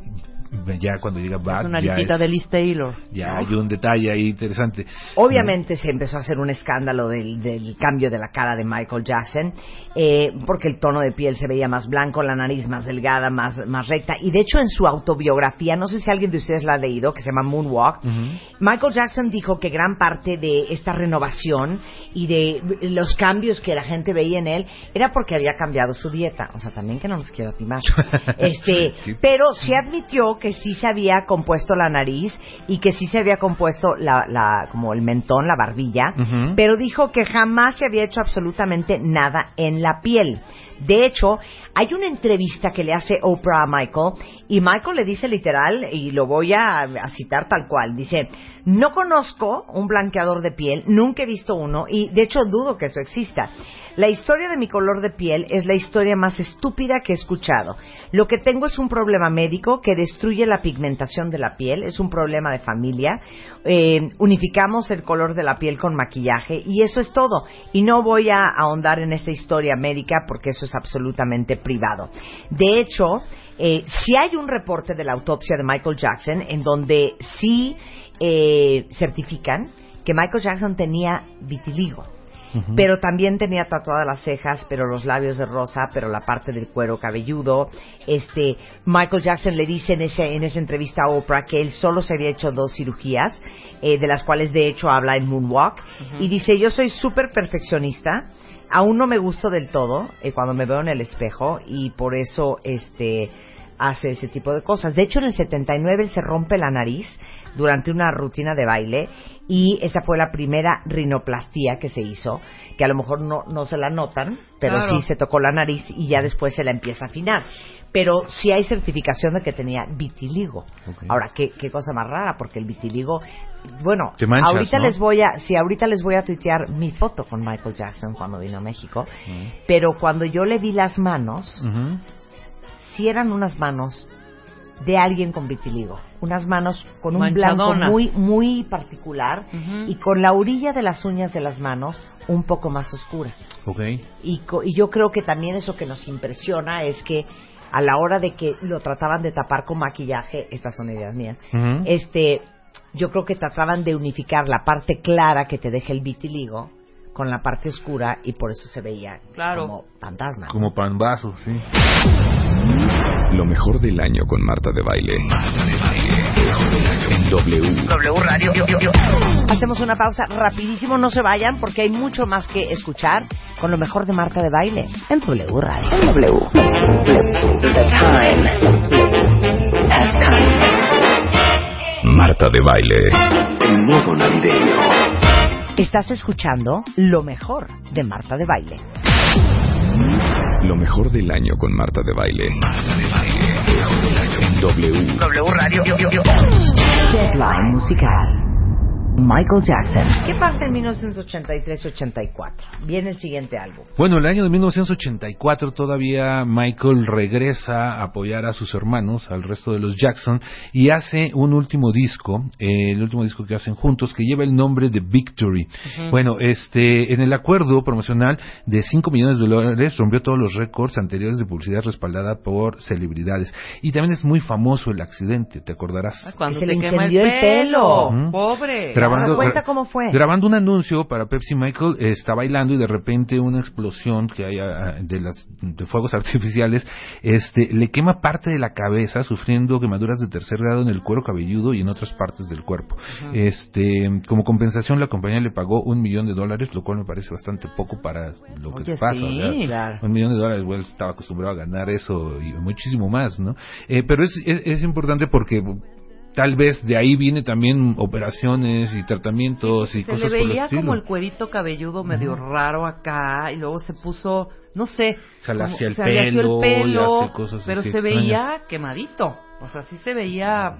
ya cuando llega Bad Es una ya, es- de Liz Taylor. ya hay un detalle ahí interesante. Obviamente se empezó a hacer un escándalo del, del cambio de la cara de Michael Jackson, eh, porque el tono de piel se veía más blanco, la nariz más delgada, más, más recta. Y de hecho en su autobiografía, no sé si alguien de ustedes la ha leído, que se llama Moonwalk, Michael Jackson dijo que gran parte de esta renovación y de los cambios que la gente veía en él era porque había cambiado su dieta. O sea, también que no nos quiero timar. este, pero sí admitió que sí se había compuesto la nariz y que sí se había compuesto la, la como el mentón, la barbilla, pero dijo que jamás se había hecho absolutamente nada en la piel. De hecho, hay una entrevista que le hace Oprah a Michael y Michael le dice literal, y lo voy a, citar tal cual, dice, no conozco un blanqueador de piel, nunca he visto uno y de hecho dudo que eso exista. La historia de mi color de piel es la historia más estúpida que he escuchado. Lo que tengo es un problema médico que destruye la pigmentación de la piel, es un problema de familia. Eh, unificamos el color de la piel con maquillaje y eso es todo. Y no voy a ahondar en esta historia médica porque eso es absolutamente privado. De hecho, eh, si hay un reporte de la autopsia de Michael Jackson en donde sí eh, certifican que Michael Jackson tenía vitiligo pero también tenía tatuadas las cejas, pero los labios de rosa, pero la parte del cuero cabelludo. Este, Michael Jackson le dice en, ese, en esa entrevista a Oprah que él solo se había hecho dos cirugías, eh, de las cuales de hecho habla en Moonwalk, y dice, yo soy súper perfeccionista, aún no me gusto del todo eh, cuando me veo en el espejo, y por eso este hace ese tipo de cosas. De hecho, en el 79 él se rompe la nariz durante una rutina de baile y esa fue la primera rinoplastía que se hizo, que a lo mejor no, no se la notan, pero Claro. sí se tocó la nariz y ya después se la empieza a afinar. Pero sí hay certificación de que tenía vitiligo. Ahora, ¿qué, qué cosa más rara, porque el vitiligo, bueno, Te manchas, ahorita ¿no? les voy a, sí, ahorita les voy a tuitear mi foto con Michael Jackson cuando vino a México, pero cuando yo le vi las manos, si eran unas manos de alguien con vitiligo, unas manos con un blanco muy muy particular y con la orilla de las uñas de las manos un poco más oscura. Ok. Y, co- y yo creo que también eso que nos impresiona es que a la hora de que lo trataban de tapar con maquillaje, estas son ideas mías, este, yo creo que trataban de unificar la parte clara que te deja el vitiligo con la parte oscura y por eso se veía Claro. como fantasma. Como panvazo, sí. Lo mejor del año con Marta de Baile. En W. W Radio. Hacemos una pausa rapidísimo, no se vayan porque hay mucho más que escuchar con lo mejor de Marta de Baile en W Radio. W. The time has come. Marta de Baile. En modo navideño. Estás escuchando lo mejor de Marta de Baile. Lo mejor del año con Marta de Baile. En W. W Radio. Deadline musical. Michael Jackson. ¿Qué pasa en 1983-84? Viene el siguiente álbum. Bueno, el año de 1984 todavía Michael regresa a apoyar a sus hermanos, al resto de los Jackson, y hace un último disco, eh, el último disco que hacen juntos, que lleva el nombre de Victory. Bueno, este, en el acuerdo promocional de 5 millones de dólares rompió todos los récords anteriores de publicidad respaldada por celebridades. Y también es muy famoso el accidente, ¿te acordarás? Ah, Cuando se le quema el pelo. Pobre. Grabando, cuenta cómo fue. grabando un anuncio para Pepsi Michael eh, está bailando y de repente una explosión que hay ah, de las de fuegos artificiales este le quema parte de la cabeza sufriendo quemaduras de tercer grado en el cuero cabelludo y en otras partes del cuerpo este como compensación la compañía le pagó un millón de dólares lo cual me parece bastante poco para lo que pasa claro. un millón de dólares bueno estaba acostumbrado a ganar eso y muchísimo más no Eh, pero es, es es importante porque Tal vez de ahí viene también operaciones y tratamientos y se cosas le por el veía estilo. como el cuerito cabelludo medio raro acá y luego se puso, no sé, Se le hacía el pelo y pelo, hace cosas pero así se extrañas. veía quemadito. O sea, sí se veía,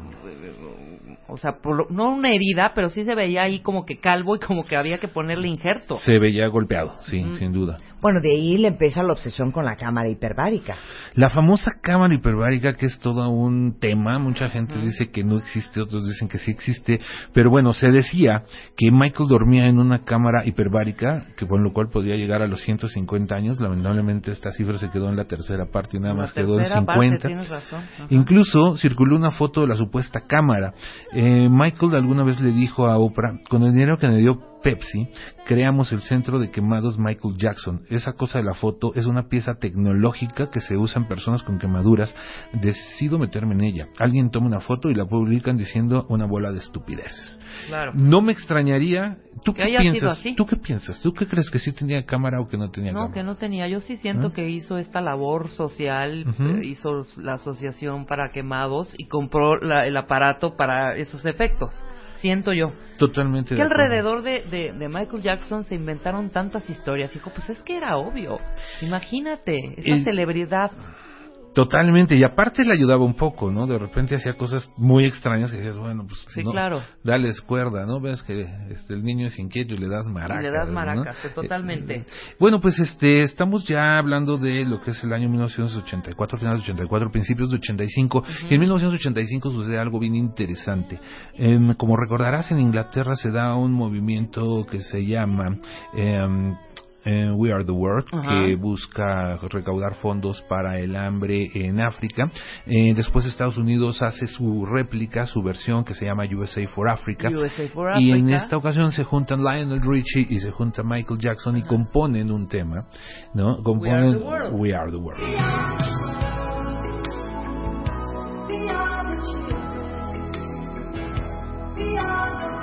o sea, por lo- no una herida, pero sí se veía ahí como que calvo y como que había que ponerle injerto. Se veía golpeado, sí, sin duda. Bueno, de ahí le empieza la obsesión con la cámara hiperbárica. La famosa cámara hiperbárica, que es todo un tema, mucha gente dice que no existe, otros dicen que sí existe, pero bueno, se decía que Michael dormía en una cámara hiperbárica, que con lo cual podía llegar a los 150 años, lamentablemente esta cifra se quedó en la tercera parte y nada La más quedó en tercera parte, 50. tienes razón. Ajá. Incluso circuló una foto de la supuesta cámara. Eh, Michael alguna vez le dijo a Oprah, con el dinero que me dio Pepsi, creamos el centro de quemados Michael Jackson. Esa cosa de la foto es una pieza tecnológica que se usa en personas con quemaduras. Decido meterme en ella. Alguien toma una foto y la publican diciendo una bola de estupideces. Claro. No me extrañaría. ¿Tú qué piensas? ¿Tú qué piensas? ¿Tú qué crees que sí tenía cámara o que no tenía No, cámara? que no tenía. Yo sí siento ¿Ah? que hizo esta labor social, eh, hizo la asociación para quemados y compró la- el aparato para esos efectos. Siento yo. Totalmente. Que alrededor de, de, de Michael Jackson se inventaron tantas historias. Dijo, pues es que era obvio. Imagínate, esa El- celebridad. Totalmente, y aparte le ayudaba un poco, ¿no? De repente hacía cosas muy extrañas que decías, bueno, pues Sí, no, claro. dales cuerda, ¿no? Ves que este, el niño es inquieto y le das maracas. le das maracas, que totalmente. Eh, bueno, pues este, estamos ya hablando de lo que es el año 1984, finales de 84, principios de 85, y en 1985 sucede algo bien interesante. Em, como recordarás, en Inglaterra se da un movimiento que se llama... em, eh, We Are the World, que busca recaudar fondos para el hambre en África. Eh, después Estados Unidos hace su réplica, su versión que se llama USA for Africa. USA for y en Africa. esta ocasión se juntan Lionel Richie y se junta Michael Jackson y componen un tema, ¿no? Componen the World. We Are the World. There's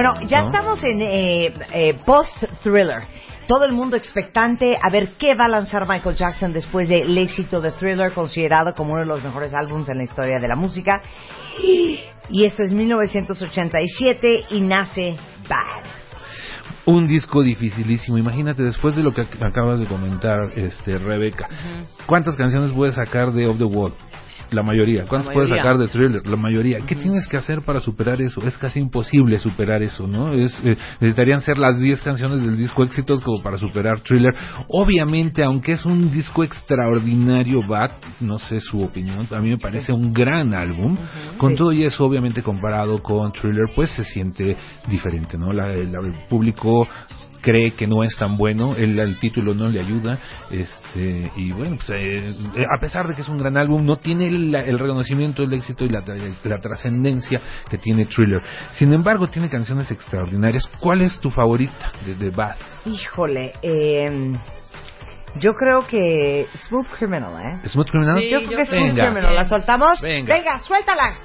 Bueno, ya ¿No? estamos en eh, eh, post-thriller. Todo el mundo expectante a ver qué va a lanzar Michael Jackson después del éxito de Thriller, considerado como uno de los mejores álbumes en la historia de la música. Y esto es 1987 y nace Bad. Un disco dificilísimo. Imagínate, después de lo que ac- acabas de comentar, este Rebeca, ¿cuántas canciones puedes sacar de Off the Wall? La mayoría. ¿Cuántos puedes sacar de thriller? La mayoría. ¿Qué tienes que hacer para superar eso? Es casi imposible superar eso, ¿no? Es, eh, necesitarían ser las 10 canciones del disco éxitos como para superar thriller. Obviamente, aunque es un disco extraordinario, Bad, no sé su opinión, a mí me parece un gran álbum. Con todo y eso, obviamente, comparado con thriller, pues se siente diferente, ¿no? La- la- el público cree que no es tan bueno, el, el título no le ayuda, este y bueno, pues eh, eh, a pesar de que es un gran álbum, no tiene el, el reconocimiento, el éxito y la, tra- la trascendencia que tiene Thriller. Sin embargo, tiene canciones extraordinarias. ¿Cuál es tu favorita de, de Bad? Híjole, eh, yo creo que Smooth Criminal, ¿eh? ¿Smooth Criminal? Sí, Yo creo que Smooth Venga. Criminal. ¿La soltamos? Venga. suéltala.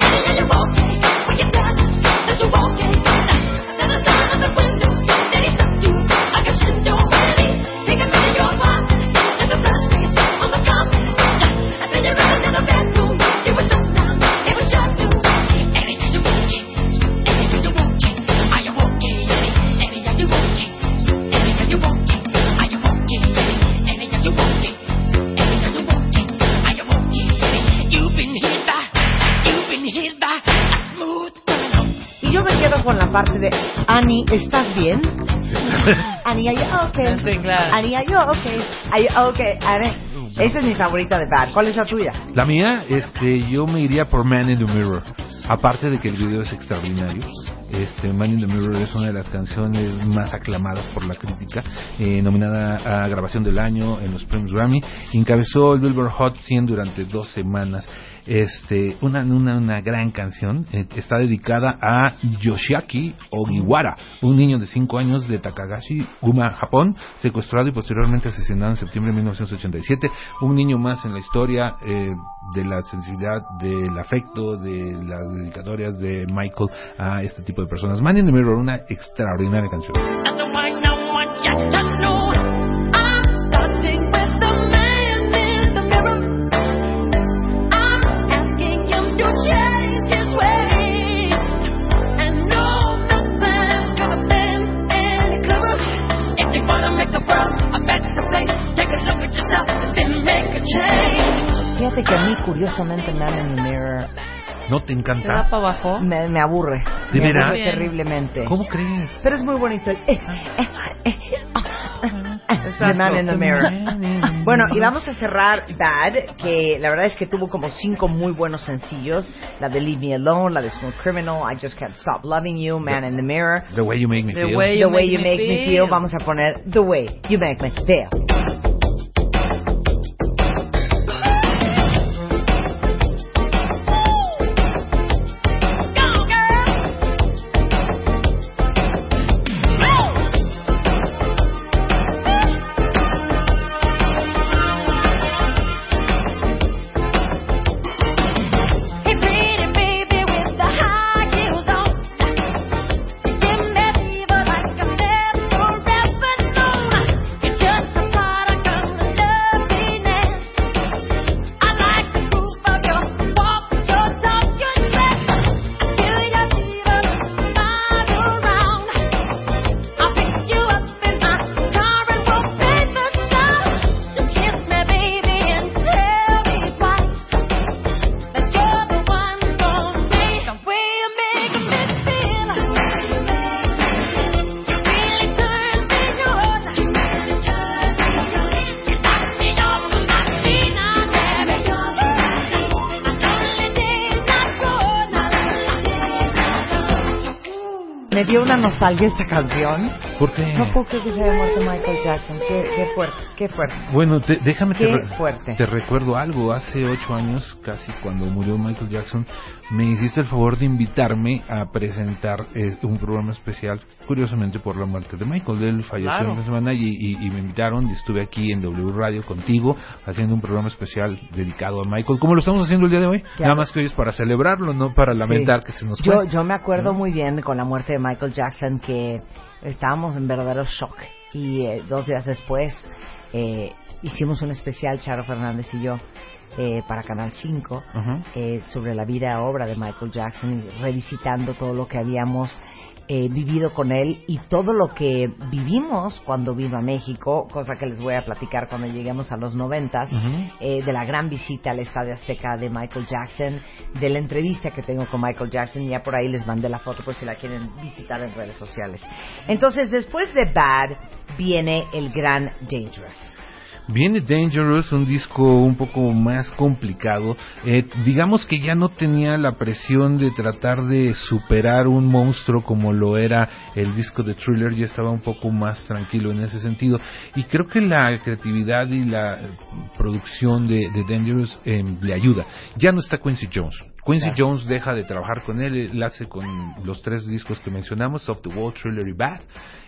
Quedo con la parte de Annie, ¿estás bien? Annie, are you okay? Sí, claro. Annie, are you okay? Are you okay? Annie. Esa es mi favorita de Bad. ¿Cuál es la tuya? La mía, este, yo me iría por Man in the Mirror. Aparte de que el video es extraordinario, este, Man in the Mirror es una de las canciones más aclamadas por la crítica, eh, nominada a grabación del año en los premios Grammy, encabezó el Billboard Hot 100 durante dos semanas. Este, una, una, una gran canción, eh, está dedicada a Yoshiaki Ogiwara, un niño de 5 años de Takagashi, Guma, Japón, secuestrado y posteriormente asesinado en septiembre de 1987. Un niño más en la historia eh, de la sensibilidad, del afecto, de las dedicatorias de Michael a este tipo de personas. Man in the Mirror, una extraordinaria canción. Fíjate que a mí, curiosamente, Man in the Mirror ¿No te ¿Te encanta? para abajo? me, me aburre. ¿De me veras? aburre terriblemente. ¿Cómo crees? Pero es muy bonito el... eh, eh, eh, ah, The Man in the Mirror. Bueno, y vamos a cerrar Bad, que la verdad es que tuvo como cinco muy buenos sencillos. La de Leave Me Alone, la de Smooth Criminal, I Just Can't Stop Loving You, Man in the Mirror. The Way You Make Me The Feel. Way The Way You Make Me Feel, vamos a poner The Way You Make Me Feel. Dio una nostalgia esta canción. ¿Por qué? No puedo creer que se haya muerto Michael Jackson. Qué, qué fuerte, qué fuerte. Bueno, te- déjame te, Qué re- fuerte. te recuerdo algo. Hace ocho años, casi cuando murió Michael Jackson, me hiciste el favor de invitarme a presentar eh, un programa especial, curiosamente por la muerte de Michael. Él falleció Claro. en la semana y, y- y me invitaron y estuve aquí en W Radio contigo haciendo un programa especial dedicado a Michael. ¿Cómo lo estamos haciendo el día de hoy? Ya. Nada más que hoy es para celebrarlo, no para lamentar Sí. que se nos yo, fue. yo me acuerdo muy bien con la muerte de Michael Jackson que estábamos en verdadero shock y eh, dos días después eh, hicimos un especial, Charo Fernández y yo, eh, para Canal 5 Ajá. eh, sobre la vida obra de Michael Jackson, revisitando todo lo que habíamos eh, vivido con él y todo lo que vivimos cuando vino a México, cosa que les voy a platicar cuando lleguemos a los noventas, eh, de la gran visita al Estadio Azteca de Michael Jackson, de la entrevista que tengo con Michael Jackson, ya por ahí les mandé la foto por si la quieren visitar en redes sociales. Entonces, después de Bad, viene el gran Dangerous. Viene Dangerous, un disco un poco más complicado. Eh, digamos que ya no tenía la presión de tratar de superar un monstruo como lo era el disco de Thriller, ya estaba un poco más tranquilo en ese sentido. Y creo que la creatividad y la producción de, de Dangerous eh, le ayuda. Ya no está Quincy Jones. Quincy Claro. Jones deja de trabajar con él, él hace con los tres discos que mencionamos, Off the Wall, Thriller y Bad.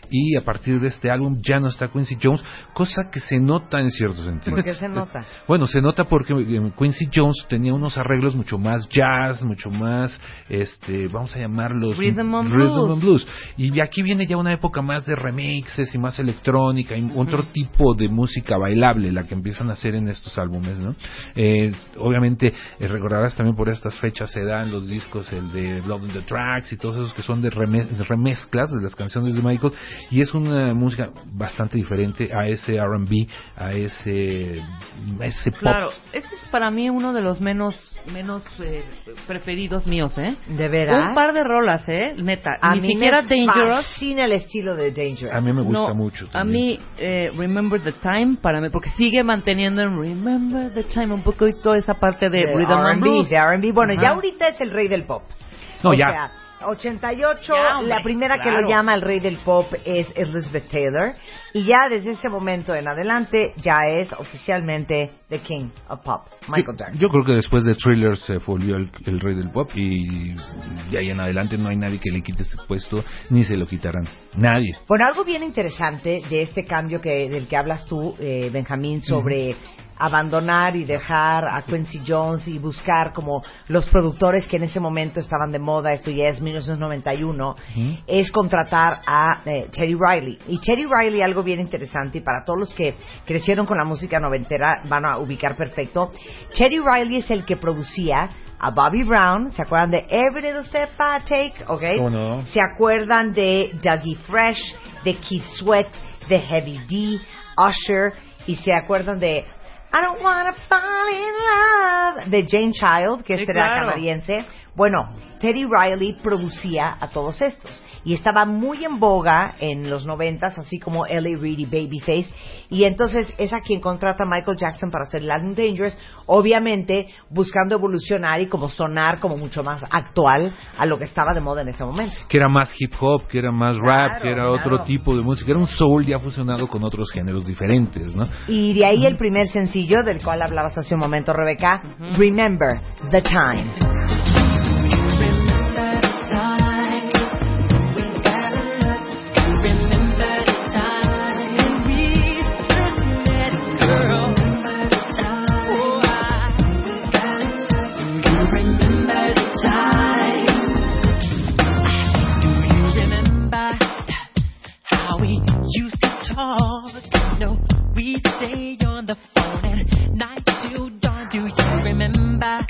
Y a partir de este álbum ya no está Quincy Jones, cosa que se nota en cierto sentido. ¿Por qué se nota? Bueno, se nota porque eh, Quincy Jones tenía unos arreglos mucho más jazz, mucho más, este, vamos a llamarlos Rhythm and rhythm blues. and blues. Y aquí viene ya una época más de remixes y más electrónica y otro tipo de música bailable, la que empiezan a hacer en estos álbumes, ¿no? Eh, obviamente eh, recordarás también por estas fechas se dan los discos, el de Love in the Tracks y todos esos que son de, reme- de remezclas de las canciones de Michael y es una música bastante diferente a ese R&B, a ese, a ese pop. Claro, este es para mí uno de los menos menos eh, preferidos míos, ¿eh? ¿De veras? Un par de rolas, ¿eh? Neta, A ni mí siquiera me Dangerous. fascina el estilo de Dangerous. A mí me gusta No, mucho. A también. mí, eh, Remember the Time, para mí, porque sigue manteniendo en Remember the Time un poquito esa parte de, de Rhythm and R&B, Blues. de R&B. Bueno, Ajá. ya ahorita es el rey del pop. No, o ya. sea, 88, Ya, hombre, la primera que lo llama el rey del pop es Elizabeth Taylor. Y ya desde ese momento en adelante ya es oficialmente The King of Pop, Michael Jackson. Yo creo que después de Thriller se volvió el, el rey del pop y de ahí en adelante no hay nadie que le quite ese puesto ni se lo quitarán. Nadie. Bueno, algo bien interesante de este cambio que del que hablas tú, eh, Benjamín, sobre abandonar y dejar a Quincy Jones y buscar como los productores que en ese momento estaban de moda, esto ya es 1991, es contratar a eh, Teddy Riley. Y Teddy Riley, algo bien interesante, y para todos los que crecieron con la música noventera van a ubicar perfecto, Teddy Riley es el que producía a Bobby Brown, ¿se acuerdan de Every Little Step I Take? ¿Ok? ¿Cómo no? ¿Se acuerdan de Dougie Fresh, de Keith Sweat, de Heavy D, Usher? ¿Y se acuerdan de I Don't Wanna Fall in Love, de Jane Child, que Sí, este era claro. canadiense? Bueno, Teddy Riley producía a todos estos y estaba muy en boga en los noventas, así como Ellie Reed y Babyface. Y entonces es a quien contrata a Michael Jackson para hacer el álbum Dangerous, obviamente buscando evolucionar y como sonar como mucho más actual a lo que estaba de moda en ese momento. Que era más hip hop, que era más Claro, rap, que era claro. otro tipo de música. Era un soul ya fusionado con otros géneros diferentes, ¿no? Y de ahí el primer sencillo del cual hablabas hace un momento, Rebeca, Remember the Time. Stay on the phone at night till dawn. Do you remember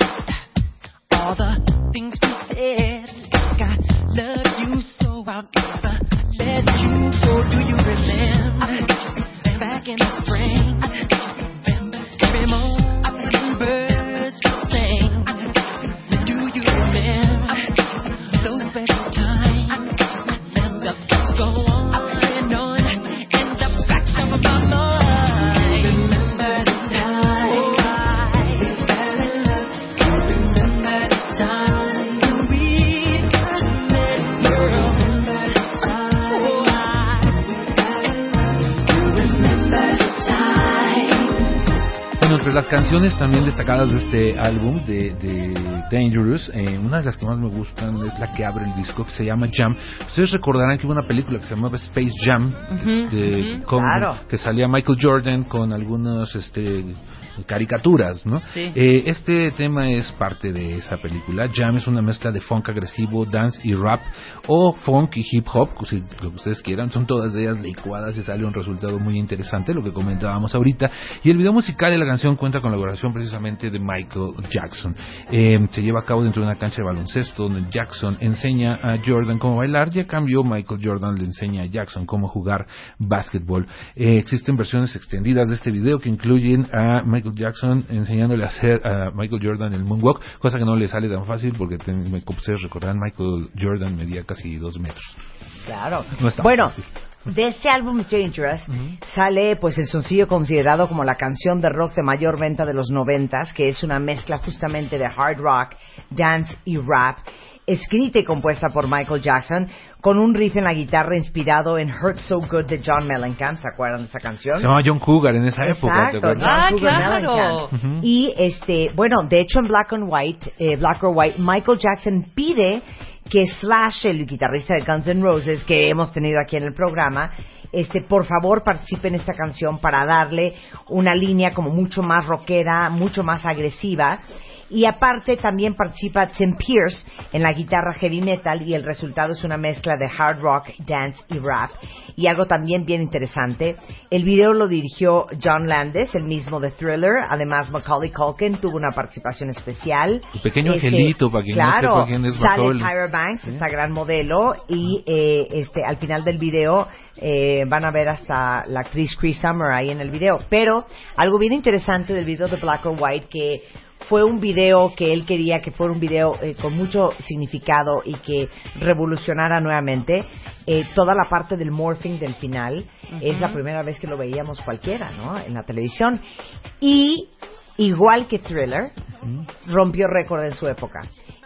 all the things we said? Like I love you so I'll never let you go. Do you remember back in the spring? Las canciones también destacadas de este álbum de, de Dangerous, eh, una de las que más me gustan es la que abre el disco, que se llama Jam. Ustedes recordarán que hubo una película que se llamaba Space Jam, de, ujú. con- Claro. que salía Michael Jordan con algunos este, caricaturas, ¿no? Sí. Eh, este tema es parte de esa película. Jam es una mezcla de funk agresivo, dance y rap, o funk y hip hop, si lo que ustedes quieran. Son todas ellas licuadas y sale un resultado muy interesante, lo que comentábamos ahorita. Y el video musical de la canción cuenta con la colaboración precisamente de Michael Jackson. Eh, se lleva a cabo dentro de una cancha de baloncesto donde Jackson enseña a Jordan cómo bailar y a cambio Michael Jordan le enseña a Jackson cómo jugar básquetbol. Eh, existen versiones extendidas de este video que incluyen a Michael Jackson enseñándole a hacer a Michael Jordan el moonwalk, cosa que no le sale tan fácil porque te- me- como ustedes recordarán Michael Jordan medía casi dos metros. Claro. No está bueno, fácil. de ese álbum Dangerous sale pues el sencillo considerado como la canción de rock de mayor venta de los noventas, que es una mezcla justamente de hard rock, dance y rap, escrita y compuesta por Michael Jackson, con un riff en la guitarra inspirado en Hurt So Good de John Mellencamp, ¿se acuerdan de esa canción? Se llamaba John Cougar en esa época, ¿te? John Ah, Cougar claro. Mellencamp. Y este, bueno, de hecho en Black and White, eh, Black or White, Michael Jackson pide que Slash, el guitarrista de Guns N' Roses que hemos tenido aquí en el programa, este, por favor participe en esta canción para darle una línea como mucho más rockera, mucho más agresiva. Y aparte también participa Tim Pierce en la guitarra heavy metal y el resultado es una mezcla de hard rock, dance y rap. Y algo también bien interesante, el video lo dirigió John Landis, el mismo de Thriller. Además Macaulay Culkin tuvo una participación especial. El pequeño Este, angelito, para quien no claro, sepa quién es sale Macaulay. Tyra Banks, esta gran modelo, y eh, este al final del video eh, van a ver hasta la actriz Chris Summer ahí en el video. Pero algo bien interesante del video de Black or White que fue un video que él quería que fuera un video eh, con mucho significado y que revolucionara nuevamente eh, toda la parte del morphing del final. Es la primera vez que lo veíamos cualquiera, ¿no? En la televisión. Y igual que Thriller, rompió récord en su época.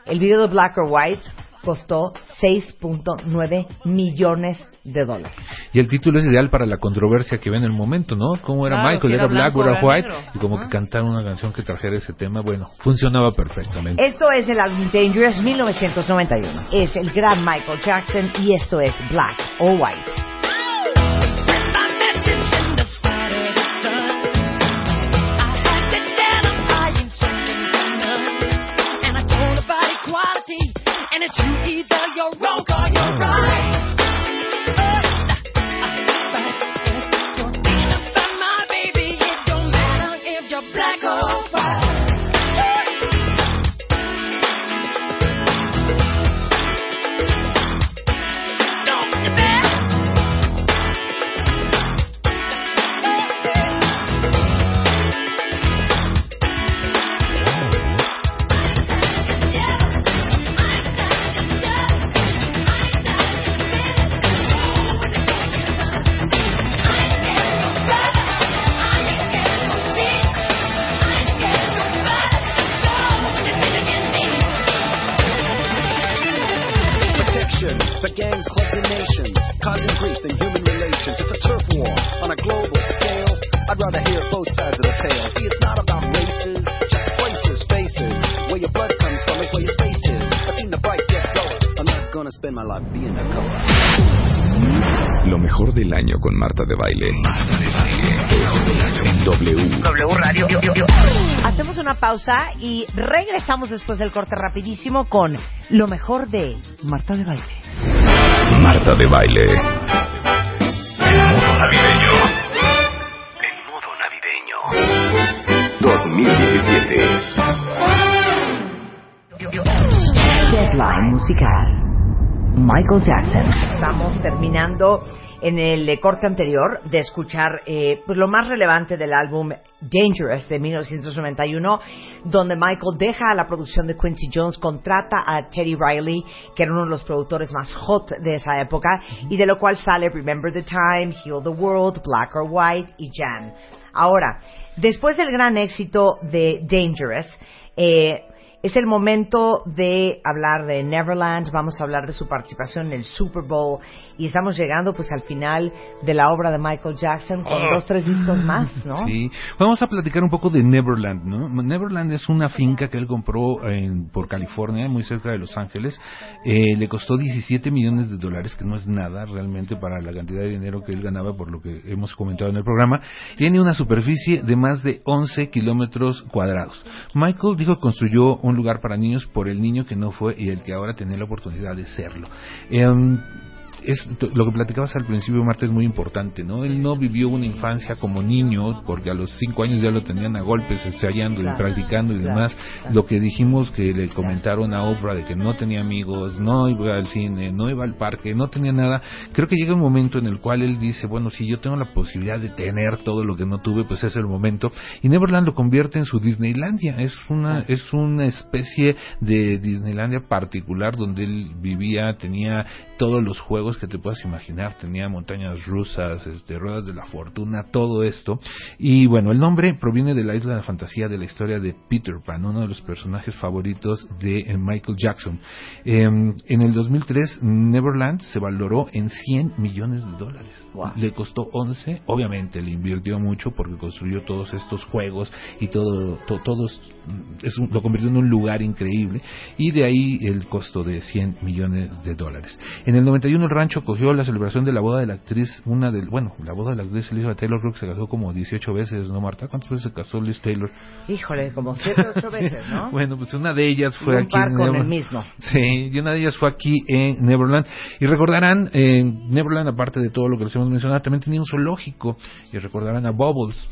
El video de Black or White costó 6.9 millones de dólares. Y el título es ideal para la controversia que ve en el momento, ¿no? ¿Cómo era Claro, Michael? si ¿Era, era black blanco o era o era white? negro. Y como Ajá. que cantar una canción que trajera ese tema, bueno, funcionaba perfectamente. Esto es el álbum Dangerous 1991. Es el gran Michael Jackson y esto es Black or White. Equality, and it's you either con Marta de Baile. En W. W Radio. Hacemos una pausa y regresamos después del corte rapidísimo con lo mejor de Marta de Baile. Marta de Baile. El modo navideño. El modo navideño. 2017. Deadline musical. Michael Jackson. Estamos terminando en el eh, corte anterior de escuchar eh, pues lo más relevante del álbum Dangerous de 1991, donde Michael deja la producción de Quincy Jones, contrata a Teddy Riley, que era uno de los productores más hot de esa época, y de lo cual sale Remember the Time, Heal the World, Black or White y Jam. Ahora, después del gran éxito de Dangerous, eh, es el momento de hablar de Neverland, vamos a hablar de su participación en el Super Bowl y estamos llegando pues al final de la obra de Michael Jackson con Ah. dos, tres discos más, ¿no? Sí, vamos a platicar un poco de Neverland, ¿no? Neverland es una finca que él compró en- por California, muy cerca de Los Ángeles. Eh, le costó 17 millones de dólares, que no es nada realmente para la cantidad de dinero que él ganaba, por lo que hemos comentado en el programa. Tiene una superficie de más de 11 kilómetros cuadrados. Michael dijo que construyó un lugar para niños por el niño que no fue y el que ahora tenía la oportunidad de serlo. Em, es lo que platicabas al principio, Marta, es muy importante, ¿no? Él no vivió una infancia como niño, porque a los cinco años ya lo tenían a golpes, ensayando Claro, y practicando y claro, demás. claro. Lo que dijimos que le comentaron a Oprah de que no tenía amigos, no iba al cine, no iba al parque, no tenía nada. Creo que llega un momento en el cual él dice, bueno, si yo tengo la posibilidad de tener todo lo que no tuve, pues es el momento. Y Neverland lo convierte en su Disneylandia. Es una, es una especie de Disneylandia particular donde él vivía, tenía todos los juegos que te puedas imaginar, tenía montañas rusas, este, ruedas de la fortuna, todo esto. Y bueno, el nombre proviene de la isla de fantasía de la historia de Peter Pan, uno de los personajes favoritos de eh, Michael Jackson. Eh, en el 2003, Neverland se valoró en 100 millones de dólares. Le costó 11, obviamente le invirtió mucho porque construyó todos estos juegos y todo, to- todos, mm, es un- lo convirtió en un lugar increíble y de ahí el costo de 100 millones de dólares. En el 91 el rancho cogió la celebración de la boda de la actriz, una del, bueno, la boda de la actriz Elizabeth Taylor creo que se casó como 18 veces, ¿no Marta? ¿Cuántas veces se casó Liz Taylor? Híjole, como siete o ocho veces, ¿no? Bueno, pues una de ellas fue un aquí par en con el Neverland. mismo. Sí, y una de ellas fue aquí en Neverland. Y recordarán, eh, Neverland, aparte de todo lo que les hemos mencionado, también tenía un zoológico. Y recordarán a Bubbles.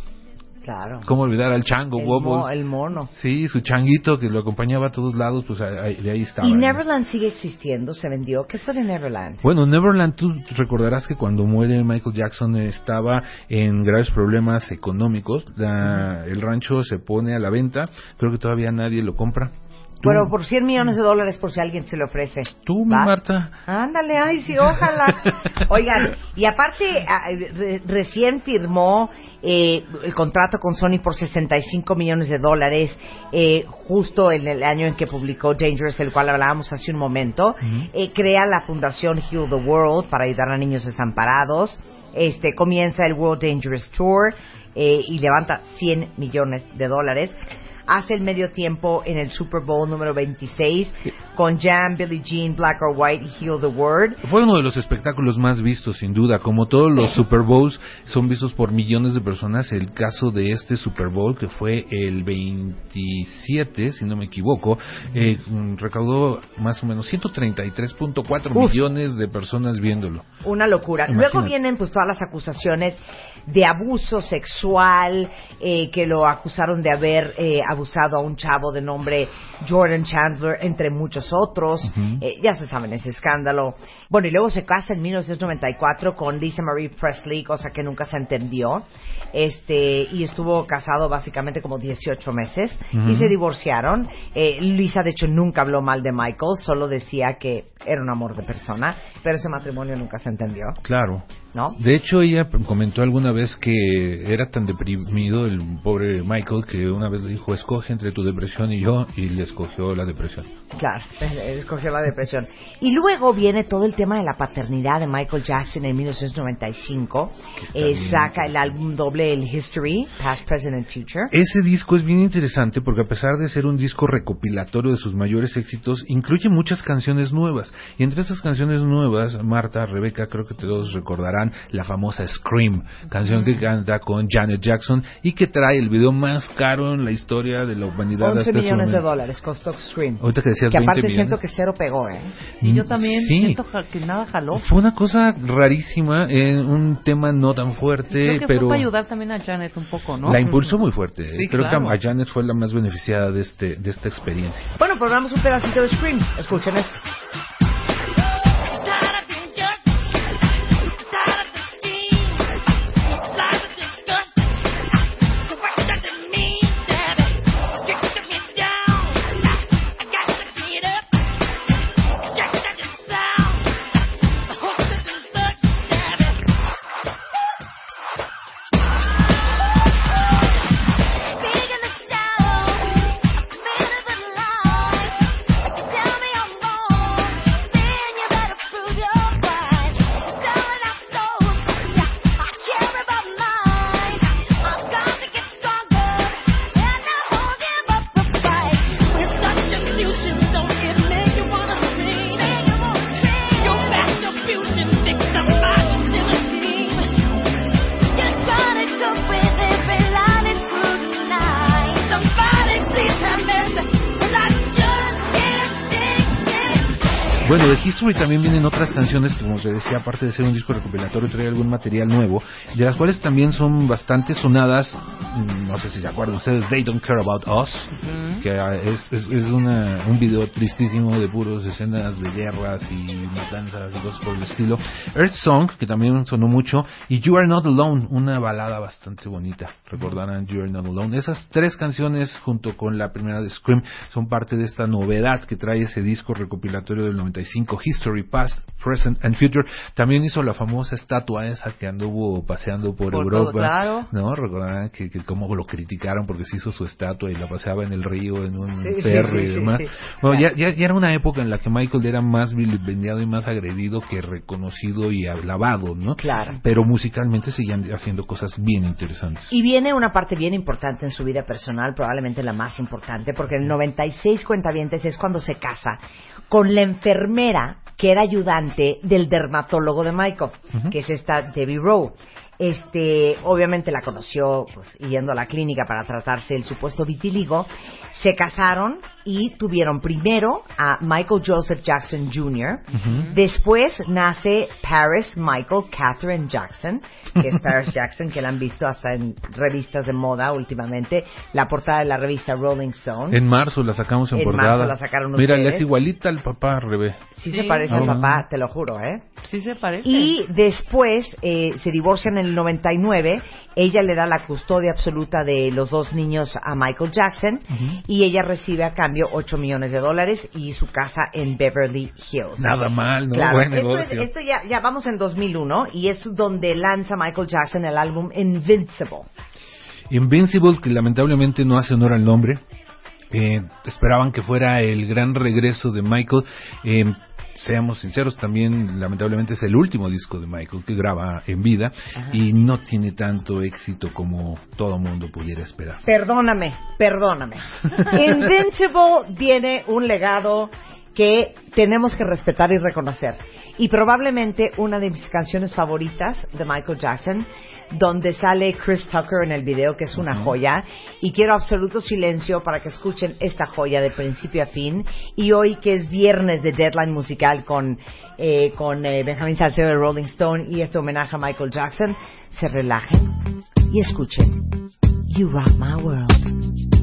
Claro. ¿Cómo olvidar al chango El, Bubbles? mo- el mono. Sí, su changuito que lo acompañaba a todos lados, pues ahí- de ahí estaba. ¿Y ¿no? Neverland sigue existiendo? ¿Se vendió? ¿Qué fue de Neverland? Bueno, Neverland, tú recordarás que cuando muere Michael Jackson estaba en graves problemas económicos. La- El rancho se pone a la venta. Creo que todavía nadie lo compra. Tú- Bueno, por 100 millones de dólares por si alguien se le ofrece. Tú. Marta. Ándale, ay, sí, ojalá. Oigan, y aparte, ah, re- recién firmó eh, el contrato con Sony por 65 millones de dólares, eh, justo en el año en que publicó Dangerous, el cual hablábamos hace un momento. Eh, crea la fundación Heal the World para ayudar a niños desamparados. Este, comienza el World Dangerous Tour eh, y levanta 100 millones de dólares. Hace el medio tiempo en el Super Bowl número 26 con Jam, Billie Jean, Black or White y Heal the World. Fue uno de los espectáculos más vistos, sin duda. Como todos los Super Bowls son vistos por millones de personas, el caso de este Super Bowl, que fue el 27, si no me equivoco, eh, recaudó más o menos 133.4 Uf. millones de personas viéndolo. Una locura. Imagínate. Luego vienen pues todas las acusaciones de abuso sexual, eh, que lo acusaron de haber eh, abusado a un chavo de nombre Jordan Chandler, entre muchos otros. Eh, ya se saben ese escándalo. Bueno, y luego se casa en 1994 con Lisa Marie Presley, cosa que nunca se entendió. Este, y estuvo casado básicamente como 18 meses Ujú. y se divorciaron. Eh, Lisa, de hecho, nunca habló mal de Michael, solo decía que era un amor de persona, pero ese matrimonio nunca se entendió. Claro. ¿No? De hecho, ella comentó alguna vez que era tan deprimido el pobre Michael que una vez dijo, escoge entre tu depresión y yo, y le escogió la depresión. Claro, escogió la depresión. Y luego viene todo el tema de la paternidad de Michael Jackson en 1995. está Eh, saca el álbum doble, el History, Past, Present and Future. Ese disco es bien interesante porque a pesar de ser un disco recopilatorio de sus mayores éxitos, incluye muchas canciones nuevas. Y entre esas canciones nuevas, Marta, Rebeca, creo que todos recordarán la famosa Scream, canción que canta con Janet Jackson y que trae el video más caro en la historia de la humanidad 11 hasta ese millones de dólares costó Scream. Ahorita que decías que 20 aparte siento millones. que cero pegó, ¿eh? Y yo también Sí. siento que nada jaló. Fue una cosa rarísima, en un tema no tan fuerte, Creo que pero fue para ayudar también a Janet un poco, ¿no? la impulsó muy fuerte. ¿eh? Sí, Creo claro. que a Janet fue la más beneficiada de este de esta experiencia. Bueno, pues vamos un pedacito de Scream. Escuchen esto. History también vienen otras canciones, que, como te decía, aparte de ser un disco recopilatorio, trae algún material nuevo, de las cuales también son bastante sonadas, mm, no sé si se acuerdan ustedes, They Don't Care About Us, que ah, es, es, es una, un video tristísimo de puros escenas de guerras y matanzas y cosas por el estilo. Earth Song, que también sonó mucho, y You Are Not Alone, una balada bastante bonita, recordarán You Are Not Alone. Esas tres canciones, junto con la primera de Scream, son parte de esta novedad que trae ese disco recopilatorio del 95, History, Past, Present and Future. También hizo la famosa estatua esa que anduvo paseando por, Por Europa. todo, claro. ¿No? Recordarán que, que cómo lo criticaron porque se hizo su estatua y la paseaba en el río, en un Sí, ferry sí, y sí, demás. sí. Bueno, ya, ya, ya era una época en la que Michael era más vilipendiado y más agredido que reconocido y alabado, ¿no? Claro. Pero musicalmente seguían haciendo cosas bien interesantes. Y viene una parte bien importante en su vida personal, probablemente la más importante, porque en el 96 cuentavientes es cuando se casa con la enfermera que era ayudante del dermatólogo de Michael, que es esta Debbie Rowe. Este, obviamente la conoció pues, yendo a la clínica para tratarse el supuesto vitiligo. Se casaron y tuvieron primero a Michael Joseph Jackson Jr. Después nace Paris Michael Catherine Jackson, que es Paris Jackson, que la han visto hasta en revistas de moda últimamente. La portada de la revista Rolling Stone. En marzo la sacamos en, En portada. marzo la sacaron Mira, le ustedes. es igualita al papá, Rebe. Sí, Sí. se parece Ah. al papá, te lo juro, ¿eh? Sí se parece. Y después eh, se divorcian en el 99. Ella le da la custodia absoluta de los dos niños a Michael Jackson y ella recibe a cambio 8 millones de dólares y su casa en Beverly Hills. Nada mal, ¿no? Claro, Buen esto, es- negocio. esto ya, ya vamos en 2001 y es donde lanza Michael Jackson el álbum Invincible. Invincible, que lamentablemente no hace honor al nombre. Eh, esperaban que fuera el gran regreso de Michael. Eh, seamos sinceros, también lamentablemente es el último disco de Michael que graba en vida y no tiene tanto éxito como todo mundo pudiera esperar. Perdóname, perdóname. Invincible tiene un legado que tenemos que respetar y reconocer. Y probablemente una de mis canciones favoritas de Michael Jackson, donde sale Chris Tucker en el video, que es una joya. Y quiero absoluto silencio para que escuchen esta joya de principio a fin. Y hoy, que es viernes de Deadline Musical con, eh, con eh, Benjamin Salcedo de Rolling Stone y este homenaje a Michael Jackson, se relajen y escuchen. You Rock My World.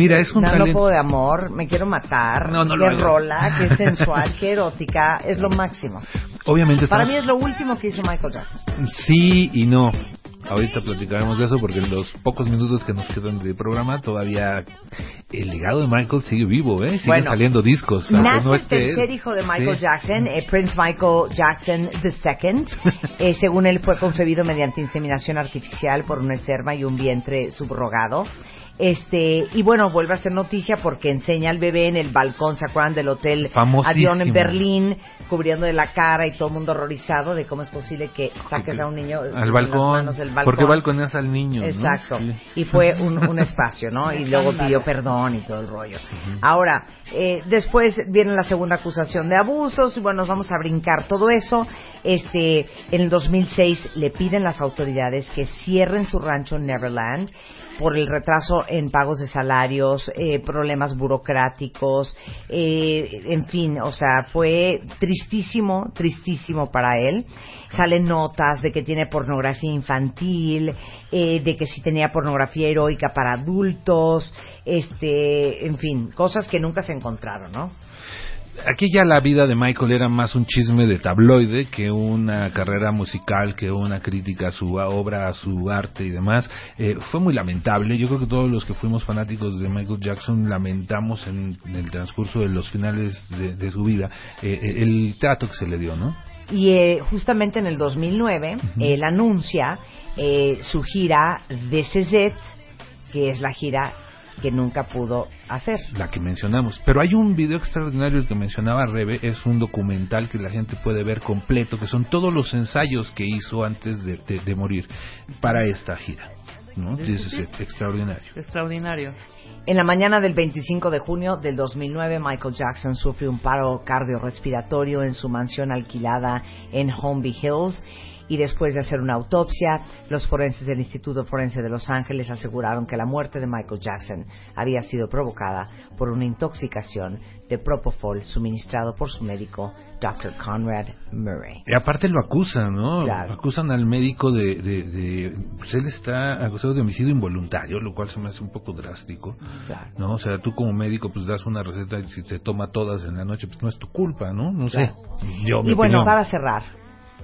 Mira, es un talento. de amor, me quiero matar. No, no qué rola, qué sensual, qué erótica, es lo máximo. Obviamente Para estamos... mí es lo último que hizo Michael Jackson. Sí y no. Ahorita platicaremos de eso porque en los pocos minutos que nos quedan de programa todavía el legado de Michael sigue vivo, ¿eh? Siguen Bueno, saliendo discos. Nace no el esté él. tercer hijo de Michael Sí. Jackson, eh, Prince Michael Jackson II. Eh, según él, fue concebido mediante inseminación artificial por una esperma y un vientre subrogado. Este, y bueno, vuelve a ser noticia porque enseña al bebé en el balcón, ¿se acuerdan del hotel. Avión en Berlín, cubriendo de la cara y todo el mundo horrorizado de cómo es posible que saques a un niño Al balcón. manos del balcón? ¿Por qué balconeas al niño? no? Exacto. Sí. Y fue un, un espacio, ¿no? Y luego pidió perdón y todo el rollo. Ahora, eh, después viene la segunda acusación de abusos. y Bueno, nos vamos a brincar todo eso. Este, en el 2006 le piden las autoridades que cierren su rancho en Neverland por el retraso en pagos de salarios, eh, problemas burocráticos, eh, en fin, o sea, fue tristísimo, tristísimo para él. Salen notas de que tiene pornografía infantil, eh, de que sí tenía pornografía heroica para adultos, este, en fin, cosas que nunca se encontraron, ¿no? Aquí ya la vida de Michael era más un chisme de tabloide que una carrera musical, que una crítica a su obra, a su arte y demás. Eh, fue muy lamentable. Yo creo que todos los que fuimos fanáticos de Michael Jackson lamentamos en, en el transcurso de los finales de, de su vida eh, eh, el trato que se le dio, ¿no? Y eh, justamente en el 2009, él anuncia eh, su gira de CZ, que es la gira que nunca pudo hacer. la que mencionamos. Pero hay un video extraordinario que mencionaba Rebe, es un documental que la gente puede ver completo, que son todos los ensayos que hizo antes de, de- de morir para esta gira. ¿no? Sí, sí, extraordinario. Extraordinario. En la mañana del 25 de junio del 2009, Michael Jackson sufre un paro cardiorrespiratorio en su mansión alquilada en Holmby Hills y después de hacer una autopsia, los forenses del Instituto Forense de Los Ángeles aseguraron que la muerte de Michael Jackson había sido provocada por una intoxicación de propofol suministrado por su médico, Dr. Conrad Murray. Y aparte lo acusan, ¿no? Claro. Acusan al médico de, de, de- Pues él está acusado de homicidio involuntario, lo cual se me hace un poco drástico. Claro. ¿No? O sea, tú como médico pues das una receta y si te toma todas en la noche, pues no es tu culpa, ¿no? No Claro. sé. Yo, Y bueno, opinión. para cerrar,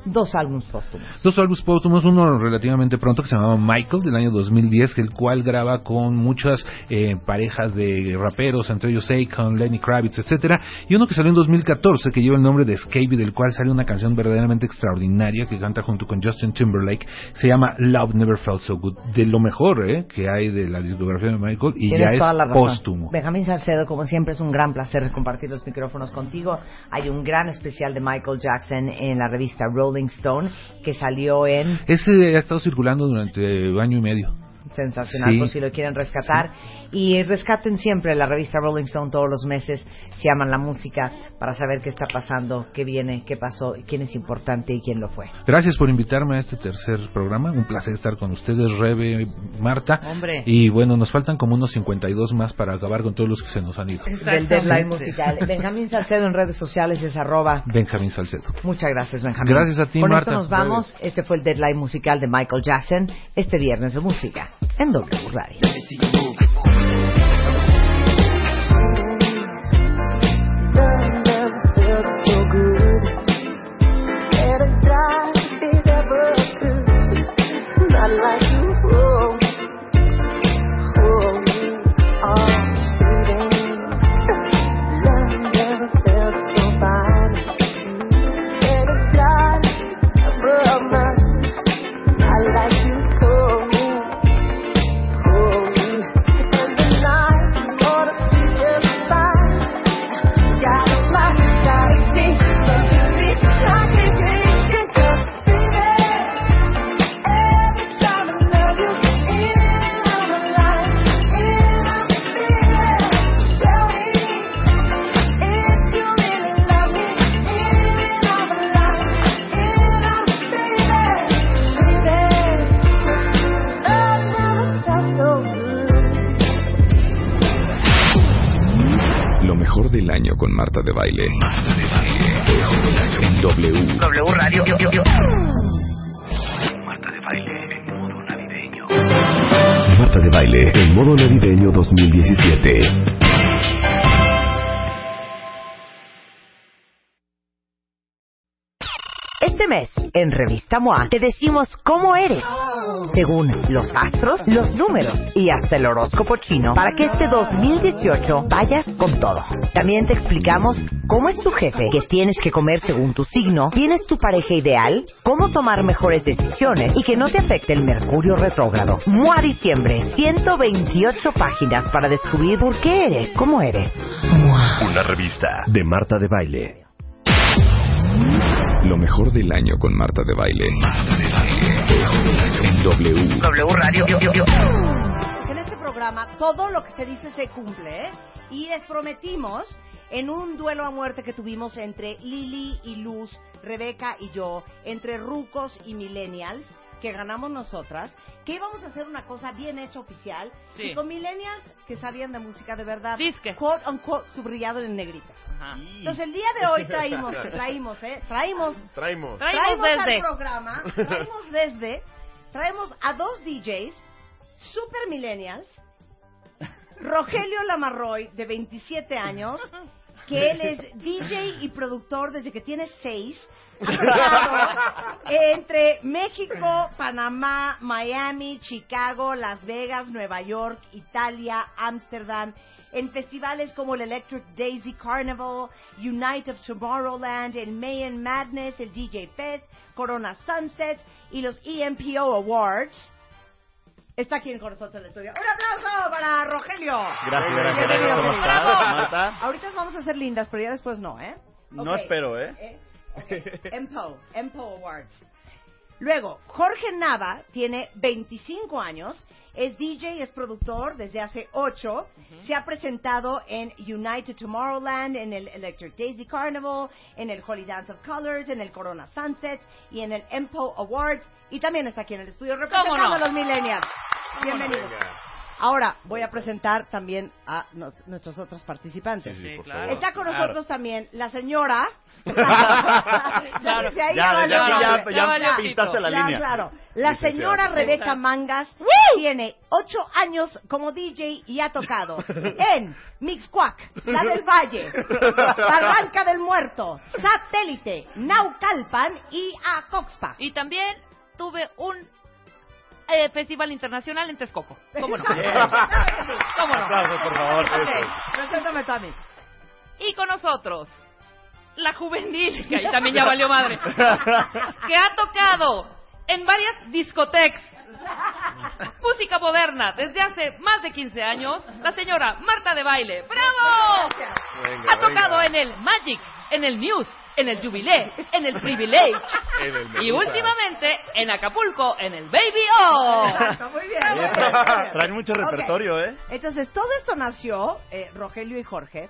dos álbumes póstumos. Dos álbumes póstumos, uno relativamente pronto que se llamaba Michael del año 2010, el cual graba con muchas eh, parejas de raperos, entre ellos Akon, Lenny Kravitz, etcétera, y uno que salió en 2014 que lleva el nombre de Escape, del cual sale una canción verdaderamente extraordinaria que canta junto con Justin Timberlake, se llama Love Never Felt So Good, de lo mejor eh, que hay de la discografía de Michael y Tienes ya es póstumo. Benjamín Salcedo, como siempre, es un gran placer compartir los micrófonos contigo. Hay un gran especial de Michael Jackson en la revista Rolling Stone que salió en Ese ha estado circulando durante año y medio. Sensacional, Sí. por si lo quieren rescatar. Y rescaten siempre la revista Rolling Stone todos los meses, se llaman la música, para saber qué está pasando, qué viene, qué pasó, quién es importante y quién lo fue. Gracias por invitarme a este tercer programa. Un placer estar con ustedes, Rebe, Marta. Hombre. Y bueno, nos faltan como unos 52 más para acabar con todos los que se nos han ido. Del deadline musical. Benjamín Salcedo en redes sociales es arroba. Benjamín Salcedo. Muchas gracias, Benjamín. Gracias a ti, Con Marta. esto nos vamos. Este fue el deadline musical de Michael Jackson este viernes de música en W Radio. Del año con Marta de Baile. En W. W. W Radio. Marta de baile en modo navideño. Marta de Baile, en modo navideño 2017. Este en Revista MOA, te decimos cómo eres, según los astros, los números y hasta el horóscopo chino, para que este 2018 vayas con todo. También te explicamos cómo es tu jefe, qué tienes que comer según tu signo, quién es tu pareja ideal, cómo tomar mejores decisiones y que no te afecte el mercurio retrógrado. MOA Diciembre, 128 páginas para descubrir por qué eres, cómo eres. Una revista de Marta de Baile. Lo mejor del año con Marta de Baile. En W. W Radio. En este programa todo lo que se dice se cumple, ¿eh? Y les prometimos en un duelo a muerte que tuvimos entre Lili y Luz, Rebeca y yo, entre rucos y millennials, que ganamos nosotras, que íbamos a hacer una cosa bien hecha oficial Sí. y con millennials que sabían de música de verdad, Disque. quote unquote subrayado en negrita. Ajá. Entonces el día de hoy traímos, traímos, ¿eh? Traímos Traemos. Traemos desde. al programa, traemos desde, traemos a dos DJs super millennials, Rogelio Lamarroy, de 27 años, que él es DJ y productor desde que tiene 6. Ha tocado entre México, Panamá, Miami, Chicago, Las Vegas, Nueva York, Italia, Ámsterdam, en festivales como el Electric Daisy Carnival, Unite of Tomorrowland, el Mayan Madness, el DJ Fest, Corona Sunset y los EMPO Awards. Está aquí con nosotros en el estudio. ¡Un aplauso para Rogelio! Gracias, gracias, Bienvenido, ¿Cómo estás, Marta? Ahorita vamos a ser lindas, pero ya después no, ¿eh? No espero, ¿eh? Eh, ok. EMPO, EMPO Awards. Luego, Jorge Nava tiene 25 años, es DJ, es productor desde hace 8, se ha presentado en United Tomorrowland, en el Electric Daisy Carnival, en el Holy Dance of Colors, en el Corona Sunset y en el EMPO Awards y también está aquí en el estudio representando no? a los millennials. Bienvenidos. Ahora voy a presentar también a nos- nuestros otros participantes. Sí, sí, por claro. favor. Está con Claro. nosotros también la señora. Claro. Ya, ya, Ya ya pintaste la Ya, línea. claro. La señora Rebeca Mangas tiene ocho años como DJ y ha tocado en Mixcuac, La del Valle, Barranca del Muerto, Satélite, Naucalpan y Acoxpa. Y también tuve un eh, festival internacional en Texcoco. ¿Cómo no? ¿Cómo no? Aplausos, por favor. Ok, eso. preséntame mí. Y con nosotros, la juvenil, que ahí también ya valió madre, que ha tocado en varias discotecas. Música moderna desde hace más de 15 años, la señora Marta de Baile. ¡Bravo! Venga, Ha tocado venga. en el Magic, en el Muse, en el Jubilee, en el Privilege En el y últimamente en Acapulco, en el Baby O. Exacto, muy bien. Traen mucho repertorio, ¿eh? Entonces, todo esto nació, eh, Rogelio y Jorge,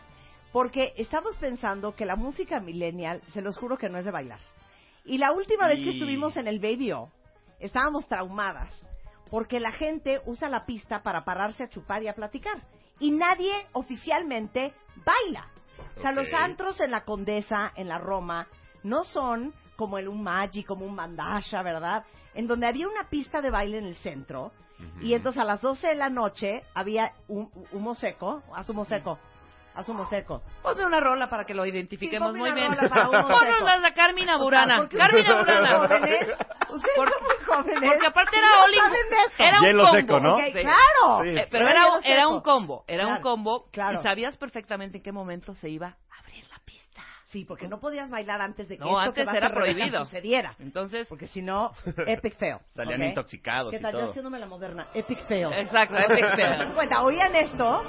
porque estamos pensando que la música millennial, se los juro que no es de bailar. Y la última vez que estuvimos en el Baby O, estábamos traumadas, porque la gente usa la pista para pararse a chupar y a platicar. Y nadie oficialmente baila. O sea, los antros en la Condesa, en la Roma, no son como el un Magic, como un Mandasha, ¿verdad? En donde había una pista de baile en el centro, y entonces a las 12 de la noche había un humo seco, haz humo seco, haz humo seco. Ponme una rola para que lo identifiquemos Sí, ponme muy una bien. rola para uno Ponnos las de Carmina O sea, Burana. porque Carmina Burana. jóvenes, ustedes Por- son muy jóvenes. Porque aparte era esto. era un Hielo combo. seco, ¿no? Ok, Sí. claro. Sí. Eh, pero Era era, un- era seco. un combo, era Claro, un combo claro. y sabías perfectamente en qué momento se iba a abrir la pista. Sí, porque no podías bailar antes de que No, esto antes que era prohibido. sucediera. Entonces, Porque si no, epic fail. Salían ¿ok? intoxicados ¿Qué y tal? Yo haciéndome la moderna. Epic fail. exacto, epic ¿Te das fail. cuenta? Oían esto.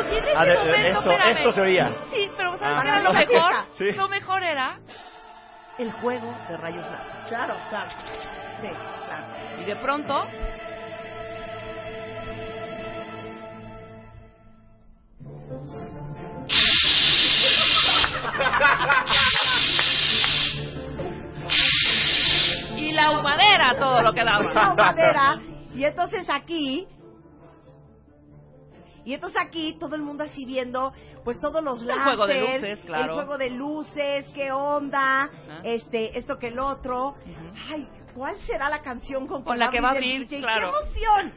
Y en ese momento, esto- espérame. esto se oía. Sí, pero ¿sabes Ah. qué era lo La mejor? Sí. Lo mejor era El juego de rayos láser. Claro, claro. Sí, claro. y de pronto y la humadera todo lo que daba. madera. Y entonces aquí. Y entonces aquí todo el mundo así viendo pues todos los El láseres, juego de luces, claro. el juego de luces, qué onda, Ajá. este, esto que el otro. Ay, ¿cuál será la canción con, Con la que va a abrir, claro. ¡Qué emoción!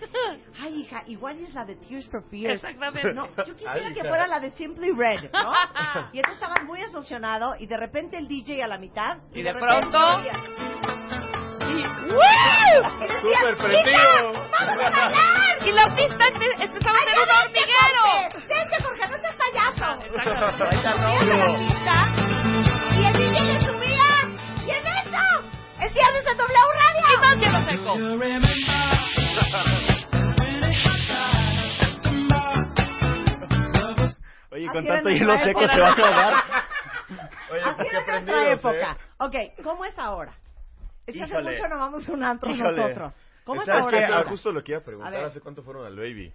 Ay, hija, igual es la de Tears for Fears. Exactamente. No, yo quisiera Ay, que fuera la de Simply Red, ¿no? Y entonces estabas muy emocionado y de repente el DJ a la mitad. Y de repente pronto- oías, ¡Súper prendido! ¡Vamos a bailar! Y la pista a ser un hormiguero. ¡Vente, Jorge, no seas payaso! Exactamente. Subías a la pista y el DJ le subía. ¿Y en eso? ¡Es viernes de W Radio! Y más hielo seco. Oye, con tanto hielo seco se va a ahogar. Oye, Así pues qué era nuestra ¿eh? época. Ok, ¿cómo es ahora? Es que hace Híjole. mucho no vamos a un antro Híjole. nosotros. ¿Cómo es ¿Sabes ahora? qué? Ah, Laura? justo lo que iba a preguntar, A ver. ¿hace cuánto fueron al baby?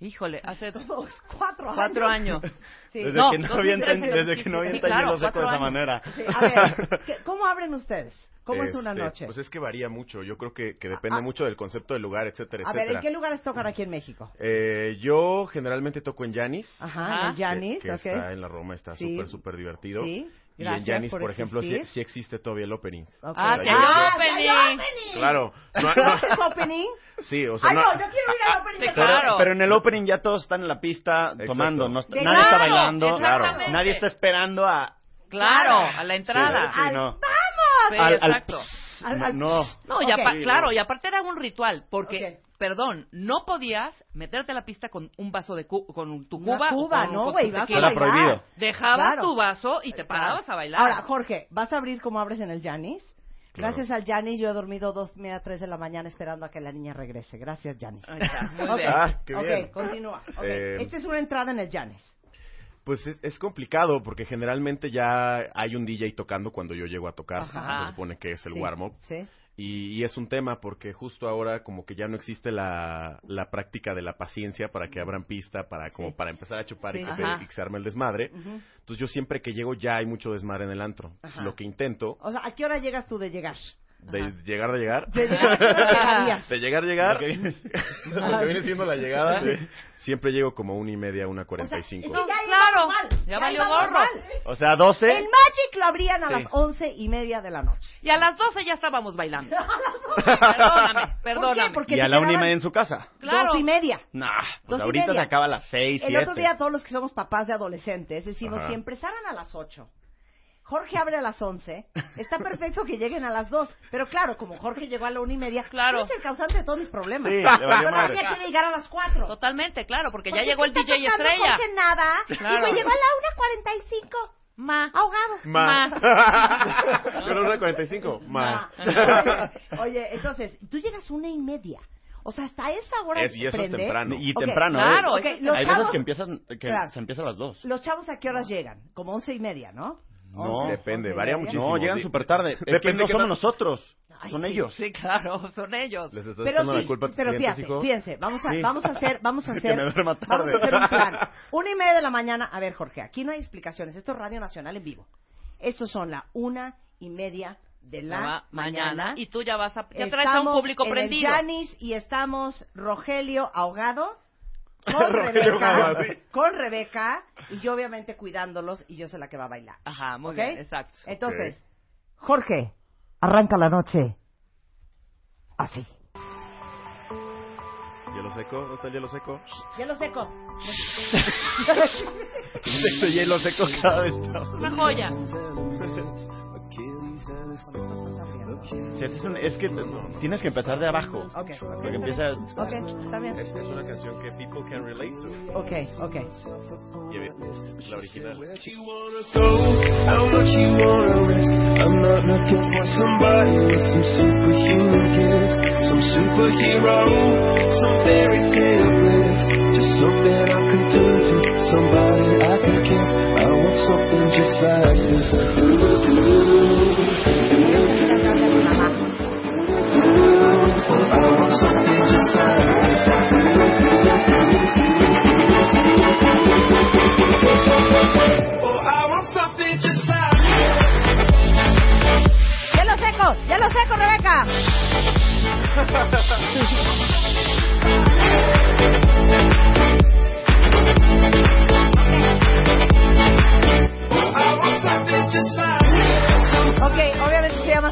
Híjole, hace Como cuatro años. cuatro años. Sí. Desde No, que no había 2013, enten- desde que no había sí, entendido claro, seco de esa años. manera. Sí, a ver, ¿qué- ¿cómo abren ustedes? ¿Cómo es una Este, noche? Pues es que varía mucho. Yo creo que, que depende Ah. mucho del concepto del lugar, etcétera, a ver, etcétera. ¿en qué lugares tocan aquí en México? Eh, yo generalmente toco en Yanis. Ajá, Ajá. en Janis, que, que ok. está en la Roma, está Sí. súper, súper divertido. Sí, y gracias en Yanis, por por, ejemplo, sí, sí existe todavía el opening. Ok. Ah, hay ¡Ah, opening. ya! Claro. No, ¿No opening? sí, o sea, Ay, no, no, yo quiero ir al opening. Sí, de claro. Pero en el opening ya todos están en la pista tomando, no está- De nadie está claro, bailando, exactamente. nadie está esperando a Claro, a la entrada. Sí, Al- no. ¡Vamos! Sí, al, al- exacto. Al- al- no. No, y Ok. apa- claro, y aparte era un ritual, porque, Ok. Perdón, no podías meterte a la pista con un vaso de cu con tu Una cuba. o con- no, güey, vas a bailar. prohibido. Dejabas Claro. tu vaso y te parabas a bailar. Ahora, Jorge, ¿vas a abrir como abres en el Janis? Claro. Gracias al Janis, yo he dormido dos, media, tres de la mañana esperando a que la niña regrese. Gracias, Janis. Ahí está, muy Ok, bien. Ah, qué ok, bien. continúa. Ok, Eh, Esta es una entrada en el Janis. Pues es, es complicado porque generalmente ya hay un DJ tocando cuando yo llego a tocar. Ajá. Se supone que es el Sí, warm-up. Sí. Y, y es un tema porque justo ahora como que ya no existe la, la práctica de la paciencia para que abran pista, para como Sí. para empezar a chupar Sí. y, que se, y que se arme el desmadre. Entonces yo siempre que llego ya hay mucho desmadre en el antro. Ajá. Lo que intento O sea, ¿a qué hora llegas tú de llegar? De Ajá. llegar de llegar. De llegar. De llegar, llegar. Lo que viene- lo que viene siendo la llegada. Siempre llego como una y media, una cuarenta y cinco. Claro, normal, ya ya valió gorro. O sea, 12. El Magic lo abrían a Sí. las once y media de la noche. Y a las 12 ya estábamos bailando. Perdóname, perdóname. ¿Por qué? Porque y a la una y media en su casa. Claro. Dos y media. Nah, pues Dos ahorita media. se acaba a las 6, El 7. otro día todos los que somos papás de adolescentes decimos, Ajá. si empezaran a las 8, Jorge abre a las 11, está perfecto que lleguen a las 2, pero claro, como Jorge llegó a la una y media, Claro. eres el causante de todos mis problemas. Sí, madre. tenía que llegar a las 4. Totalmente, claro, porque ya Porque llegó el está DJ tocando estrella. Jorge nada, Claro. y me llegó a la 1.45, Ma. ahogado. Ma. Ma. Pero una 45. Ma. Oye, oye, entonces, tú llegas una y media. O sea, hasta esa hora Es- y eso es prende. temprano. Y Ok, temprano, ¿eh? claro, Ok, los Hay chavos, veces que empiezan, que Claro. se empieza a las 2. los chavos a qué horas llegan? Como once y media, ¿no? No, depende, varía muchísimo. No, llegan súper tarde. Es que Depende no somos nosotros, Ay, son sí, ellos. Sí, claro, son ellos. Les estás Pero sí, la culpa a tus pero clientes, fíjense, hijo. fíjense, vamos a, Sí. vamos a hacer, vamos a Que hacer, me duerma vamos a tarde. hacer un plan. Una y media de la mañana, a ver Jorge, aquí no hay explicaciones, esto es Radio Nacional en vivo. Estos son la una y media de la Ma- mañana. mañana. Y tú ya vas a. Ya traes a un Estamos público en prendido. El Janis y estamos Rogelio ahogado. Con Rebeca, con Rebeca y yo obviamente cuidándolos y yo soy la que va a bailar. Ajá, muy ¿Ok? bien, exacto. Entonces, Jorge, arranca la noche así. ¿Hielo seco? ¿Dónde está el hielo seco? Hielo seco. Este hielo seco cada vez está- Una joya. Es, un- es que tienes que empezar de abajo. Ok. Porque empieza... Ok, está bien. Es, es una canción que people can relate to. Ok, ok. Y la original. Some superhero, some fairy tale something I can turn to, somebody I can kiss. I want something just like this. I want something just like this. Oh, I want something just like ¡Hielo seco! ¡Hielo seco, Rebeca!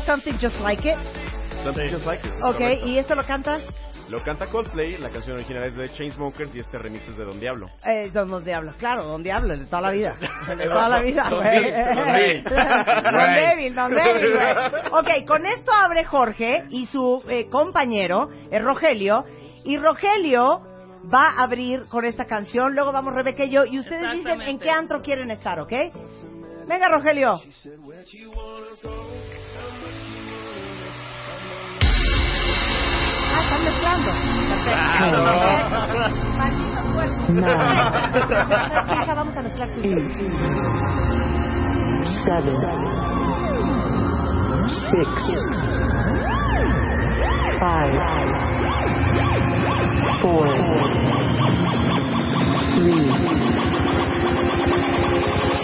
Something Just Like It. Something Just Like It. Ok, correcto. ¿y esto lo canta? Lo canta Coldplay, la canción original es de Chainsmokers y este remix es de Don Diablo. Eh, Don, Don Diablo, claro, Don Diablo, de toda la vida. De toda la vida, Don güey. Don Débil, Don Débil, güey. Ok, con esto abre Jorge y su eh, compañero, eh, Rogelio. Y Rogelio va a abrir con esta canción. Luego vamos Rebeca y yo. Y ustedes dicen en qué antro quieren estar, ¿ok? Venga, Rogelio. Ah, están mezclando. Hija, vamos a mezclar tú. Seven, six, five, four, three,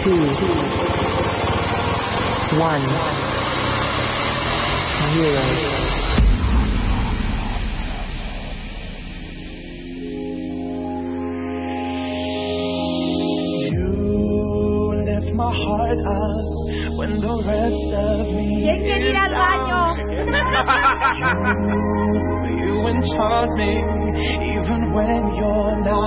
two, one, zero. You left my heart up when the rest of me ¿Quién quiere ir al baño? You enchant me even when you're not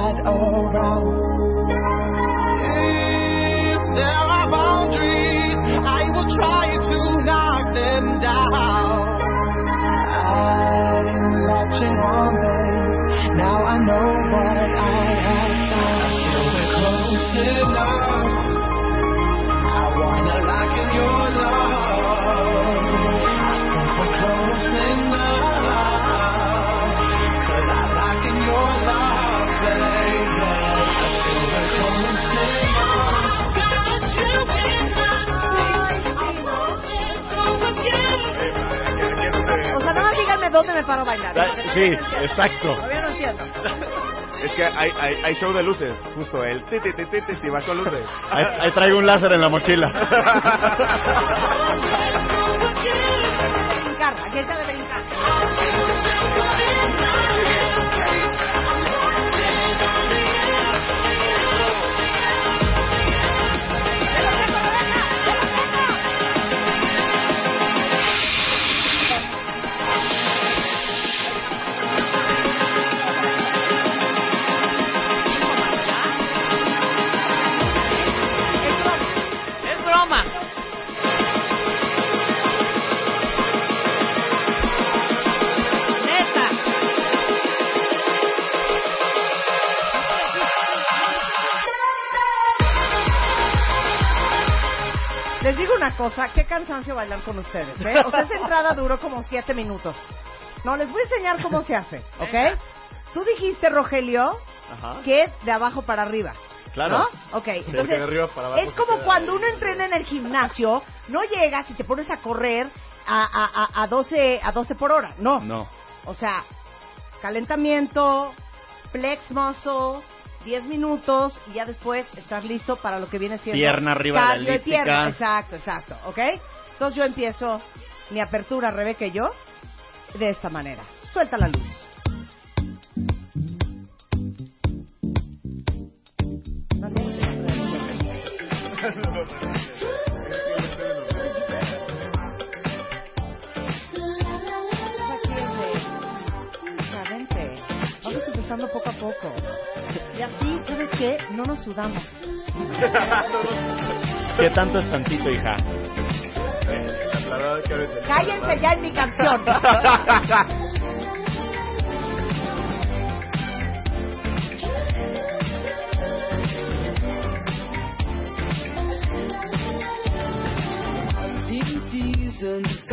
dónde me paro a bailar. Sí, exacto. Todavía no entiendo. Es que hay, hay, hay show de luces, justo el ti ti ti ti ti, ti va con luces. Ahí, ahí traigo un láser en la mochila. Brincar, aquí está de brincar. Cosa, qué cansancio bailar con ustedes, ¿eh? O sea, esa entrada duró como siete minutos. No, les voy a enseñar cómo se hace, ¿ok? Tú dijiste, Rogelio, Ajá. que es de abajo para arriba. Claro. ¿No? Ok, entonces que de arriba para abajo es como cuando ahí. uno entrena en el gimnasio, no llegas y te pones a correr a, a, a, a 12, a 12 por hora, no. No. O sea, calentamiento, flex muscle, 10 minutos y ya después estás listo para lo que viene siendo Pierna arriba de la cardio de elíptica. pierna. Exacto, exacto, ¿ok? Entonces yo empiezo mi apertura, Rebeca y yo, de esta manera. Suelta la luz. Vamos empezando poco a poco. Y así, ¿sabes qué? No nos sudamos. ¿Qué tanto es tantito, hija? Cállense ya en mi canción. Seasons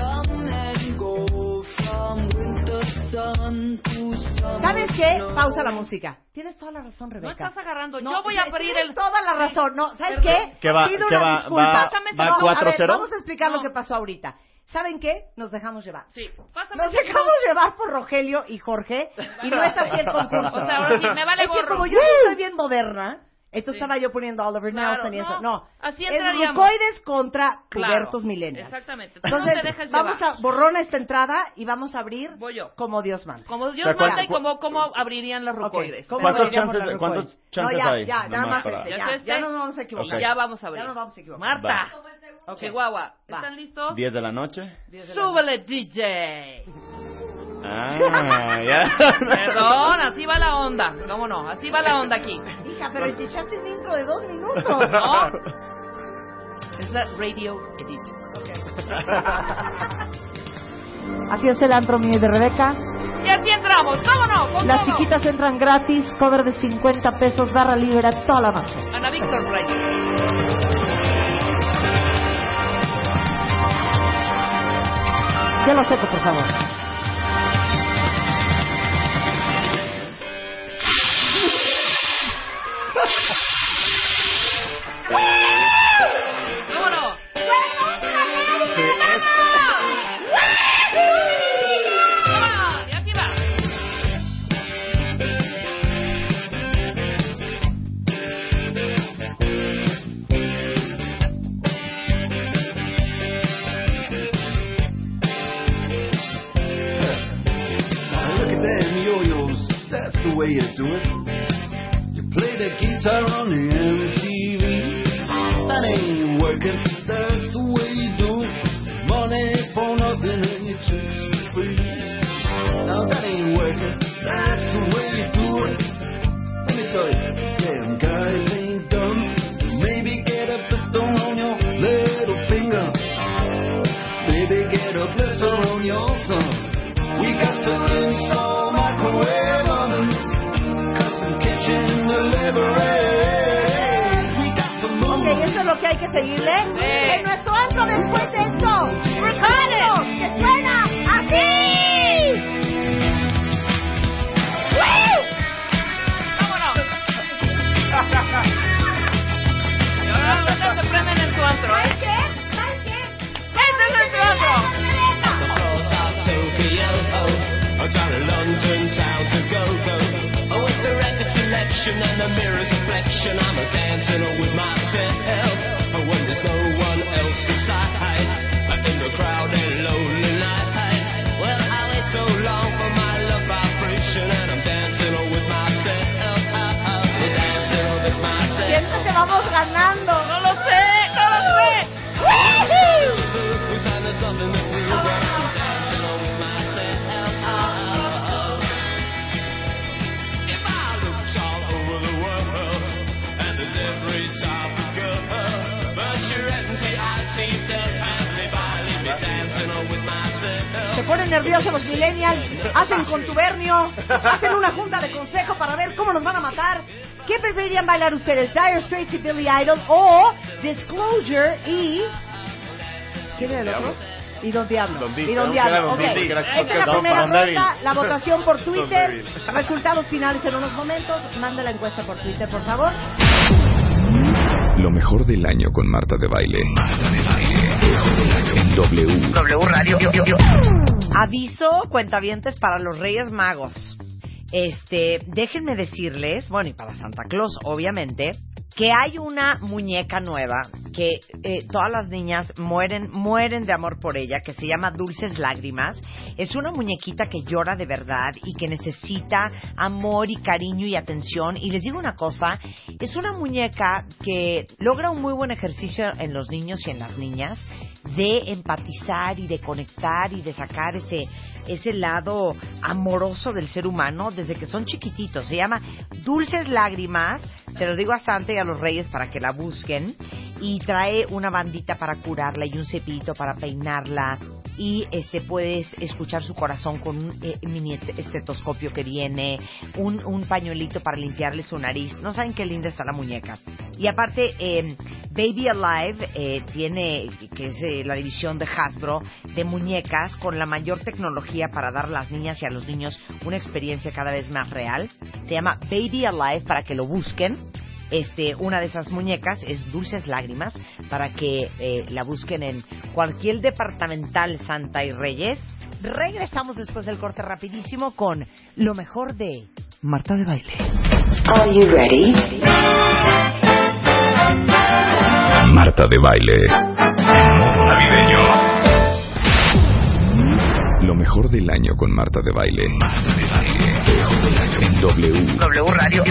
¿Sabes qué? Pausa la música. Tienes toda la razón, No Rebeca. estás agarrando. No, Yo voy a abrir el. toda la razón. No, ¿sabes qué? ¿Qué va- Pido qué una va- disculpa. va- va no, a ver, 4-0? Vamos a explicar No. lo que pasó ahorita. ¿Saben qué? Nos dejamos llevar. Sí, pásame Nos dejamos llevar por Rogelio y Jorge y no es así el concurso. O sea, ahora sí, me vale es que gorro. como yo soy bien moderna, entonces estaba yo poniendo Oliver Claro, Nelson y eso. no, No, así es rucoides contra Claro, pubertos millennials. Exactamente. Tú Entonces, no te dejes vamos llevar. a borrón esta entrada y vamos a abrir Voy yo. como Dios manda. Como Dios ¿De acuerdo? manda y como, cómo abrirían los rucoides. ¿Cómo ¿Cuántos chances- cuántos chances no, ya, hay? Ya, nada más para- este, ¿Ya ya, es este? ya no nos vamos a equivocar. Ok. Ya vamos a abrir. Ya nos vamos a equivocar. Marta. Va. Chihuahua. ¿Están listos? 10 de la noche. ¡Súbele, DJ! Ah, ya. Perdón, así va la onda. ¿Cómo no? Así va la onda aquí. Hija, pero te echaste un intro de dos minutos. ¿No? Es la radio edit. Así es el antro mío de Rebeca. Y así entramos. ¿Cómo no? Con Las todo. chiquitas entran gratis, cover de 50 pesos, barra libre toda la noche. Ana Víctor Radio. Ya lo seco, por favor. Ustedes? ¿Dire Straits y Billy Idol o Disclosure y... ¿Quién era el otro? Y Don Diablo. Don y Don Diablo. Esta es la primera ronda, votación por Twitter. Resultados finales en unos momentos. Mande la encuesta por Twitter, por favor. Lo mejor del año con Marta de Baile. En W. W Radio. Aviso, cuentavientes, para los Reyes Magos. Este, déjenme decirles, bueno, y para Santa Claus, obviamente, que hay una muñeca nueva que eh, todas las niñas mueren, mueren de amor por ella, que se llama Dulces Lágrimas. Es una muñequita que llora de verdad y que necesita amor y cariño y atención. Y les digo una cosa, es una muñeca que logra un muy buen ejercicio en los niños y en las niñas de empatizar y de conectar y de sacar ese ese lado amoroso del ser humano desde que son chiquititos. Se llama Dulces Lágrimas. Se lo digo a Santa y a los Reyes para que la busquen. Y trae una bandita para curarla y un cepillito para peinarla. Y este puedes escuchar su corazón con un eh, mini est- estetoscopio que viene, un, un pañuelito para limpiarle su nariz. No saben qué linda está la muñeca. Y aparte, eh, Baby Alive eh, tiene, que es eh, la división de Hasbro, de muñecas con la mayor tecnología para dar a las niñas y a los niños una experiencia cada vez más real. Se llama Baby Alive para que lo busquen. Este, una de esas muñecas es Dulces Lágrimas para que eh, la busquen en cualquier departamental Santa y Reyes. Regresamos después del corte rapidísimo con lo mejor de Marta de Baile. Are you ready? Marta de Baile. En modo navideño. Lo mejor del año con Marta de Baile. En W. W Radio.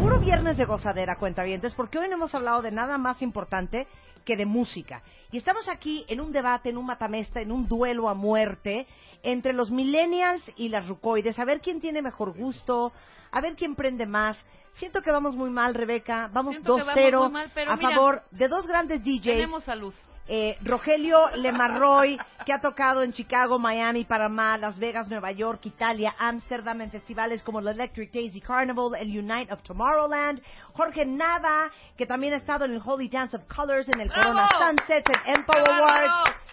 Puro viernes de gozadera, cuentavientes, porque hoy no hemos hablado de nada más importante que de música. Y estamos aquí en un debate, en un matamesta, en un duelo a muerte entre los millennials y las rucoides, a ver quién tiene mejor gusto, a ver quién prende más. Siento que vamos muy mal, Rebeca. Vamos Siento que vamos 2-0 muy mal, pero a mira, favor de dos grandes DJs. Tenemos salud. Eh, Rogelio Lemarroy, que ha tocado en Chicago, Miami, Panamá, Las Vegas, Nueva York, Italia, Ámsterdam, en festivales como el Electric Daisy Carnival, el Unite of Tomorrowland. Jorge Nava, que también ha estado en el Holy Dance of Colors, en el Corona Sunsets, en Empower Awards.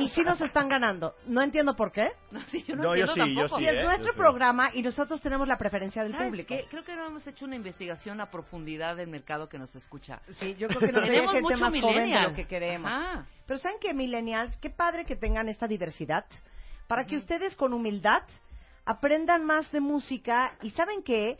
Y sí nos están ganando. No entiendo por qué. No, sí, yo no, No, yo entiendo sí, yo tampoco. sí, Y es ¿eh? nuestro programa y nosotros tenemos la preferencia del ¿Sabes público. qué? Creo que no hemos hecho una investigación a profundidad del mercado que nos escucha. Sí, yo creo que nos Tenemos gente mucho más joven de lo que queremos. Ajá. Pero ¿saben qué, millennials? Qué padre que tengan esta diversidad para que ustedes con humildad aprendan más de música y ¿saben qué?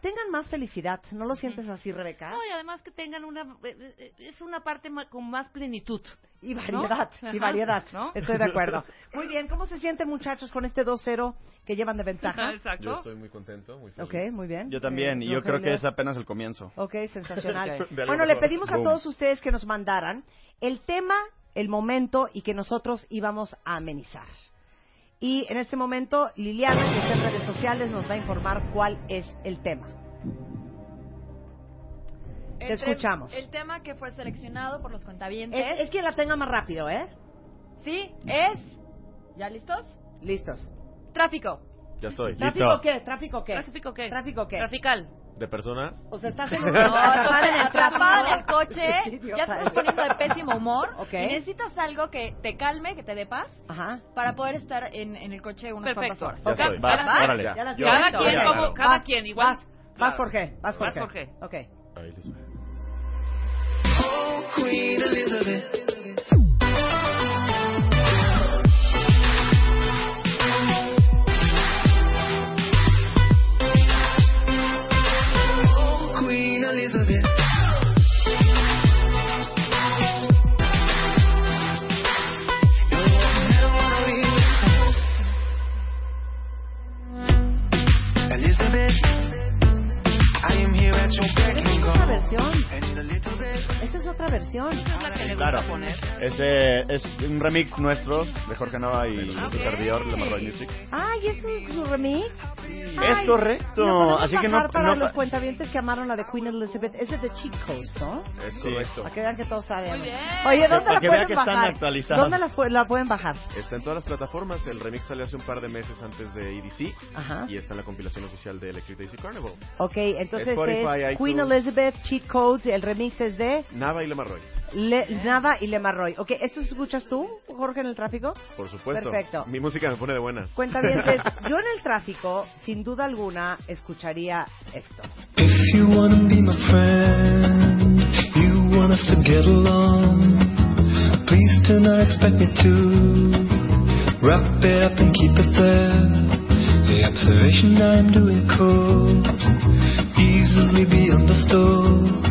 Tengan más felicidad. ¿No lo sientes así, Rebeca? No, y además que tengan una... eh, eh, Es una parte ma- con más plenitud. Y ¿no? variedad, y Ajá, variedad. ¿no? Estoy de acuerdo. Muy bien, ¿cómo se sienten muchachos con este 2-0 que llevan de ventaja? Exacto. Yo estoy muy contento, muy feliz. Ok, muy bien. Yo también, Eh, y yo creo que es apenas el comienzo. Ok, sensacional. Bueno, le pedimos a Boom. todos ustedes que nos mandaran el tema, el momento y que nosotros íbamos a amenizar. Y en este momento, Liliana, que está en redes sociales, nos va a informar cuál es el tema. Te El escuchamos. El tema que fue seleccionado por los cuentavientes. Es, es quien la tenga más rápido, ¿eh? Sí, es. ¿Ya listos? Listos. Tráfico. Ya estoy. ¿Tráfico qué? ¿Tráfico qué? ¿Tráfico qué? ¿Tráfico qué? Trafical. ¿De personas? O sea, estás en un... No, en el atrapada en el coche, ya te estás poniendo de pésimo humor y necesitas algo que te calme, que te dé paz Ajá. para poder estar en, en el coche unas Perfecto. cuantas horas. órale. Ya Cada quien, ya, como, claro. cada Vas, quien, igual. Vas. Jorge, vas Vas, Jorge. Jorge. Ok. Ahí les va. Queen Elizabeth. Un remix nuestro de Jorge Nava y Ah, su servidor, Lemarroy Music. Ay, ¿es un, su remix? Es correcto, ¿lo así que no- para no- los cuentavientes que amaron la de Queen Elizabeth. Ese es de Cheat Codes, ¿no? Es correcto. Para que vean que todos saben. Muy bien. Oye, ¿dónde Para la que vean pueden que están bajar? actualizados. ¿Dónde las pu- la pueden bajar? Está en todas las plataformas. El remix salió hace un par de meses antes de EDC. Ajá. Y está en la compilación oficial de Electric Daisy Carnival. Ok, entonces Spotify, es iTunes. Queen Elizabeth, Cheat Codes, el remix es de Nava y Lemarroy. Le- Nava y Lemarroy. Ok, ¿esto escuchas tú, Jorge, en el tráfico? Por supuesto. Perfecto. Mi música me pone de buenas. Cuentavientes, yo en el tráfico, sin duda alguna, escucharía esto. If you wanna be my friend, you want us to get along. Please do not expect me to wrap it up and keep it there. The observation I'm doing could easily be understood.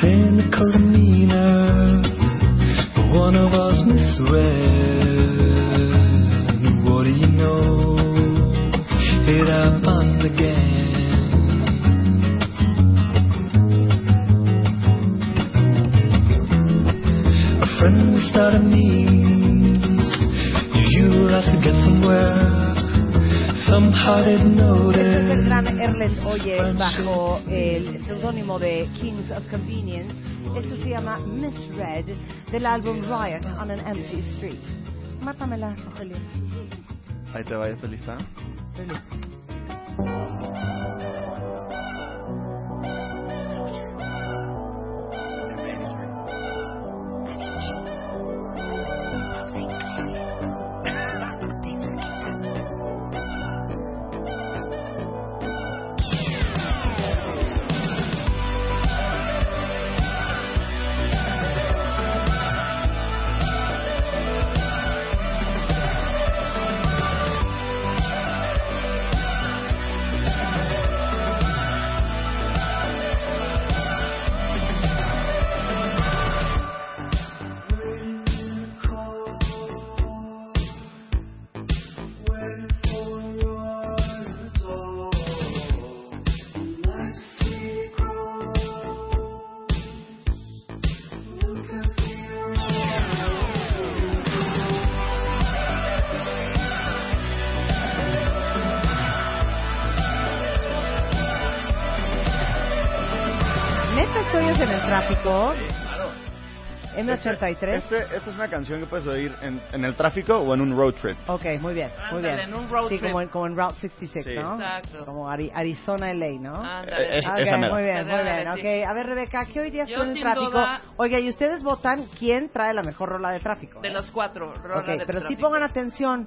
Cynical demeanor, but one of us misread. What do you know? It happened again. A friend start a means. You'll have to get somewhere. Este es el gran Erles Oye bajo el seudónimo de Kings of Convenience. Esto se llama Misread del álbum Riot on an Empty Street. Mátamela, Rogelio. Ahí te va, feliz, ¿está? Feliz. Thank you. M83. Este, esta es una canción que puedes oír en, en el tráfico o en un road trip. Ok, muy bien, muy Ándale, bien. en un road sí, trip. Como, en, como en Route 66, Sí. ¿no? Exacto. Como Ari- Arizona, LA, ¿no? Ándale. Es- Ok, esa muy bien, muy bien. sí. Ok, a ver, Rebeca, ¿qué hoy día está en el tráfico? duda- Oiga, y ustedes votan quién trae la mejor rola de tráfico. De ¿eh? los cuatro. rolas Ok, de pero sí tráfico. pongan atención,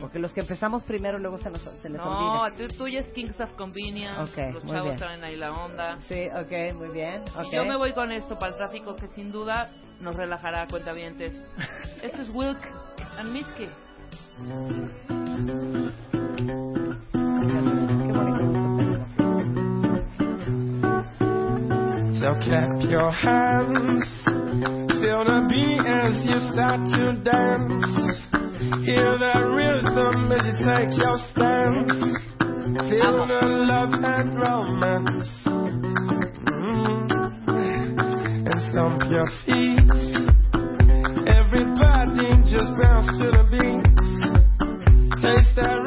porque los que empezamos primero luego se, nos, se les No, olvida. tú, tuya es Kings of Convenience. Ok, los chavos bien. traen ahí la onda. Sí, ok, muy bien. Y ok. yo me voy con esto para el tráfico que sin duda nos relajará, cuentavientes. Esto es Wilk and Misky. So clap your hands, feel the beat as you start to dance. Hear that rhythm as you take your stance. Feel the love and romance. Mm. And stomp your feet. Everybody just bounce to the beat. Taste that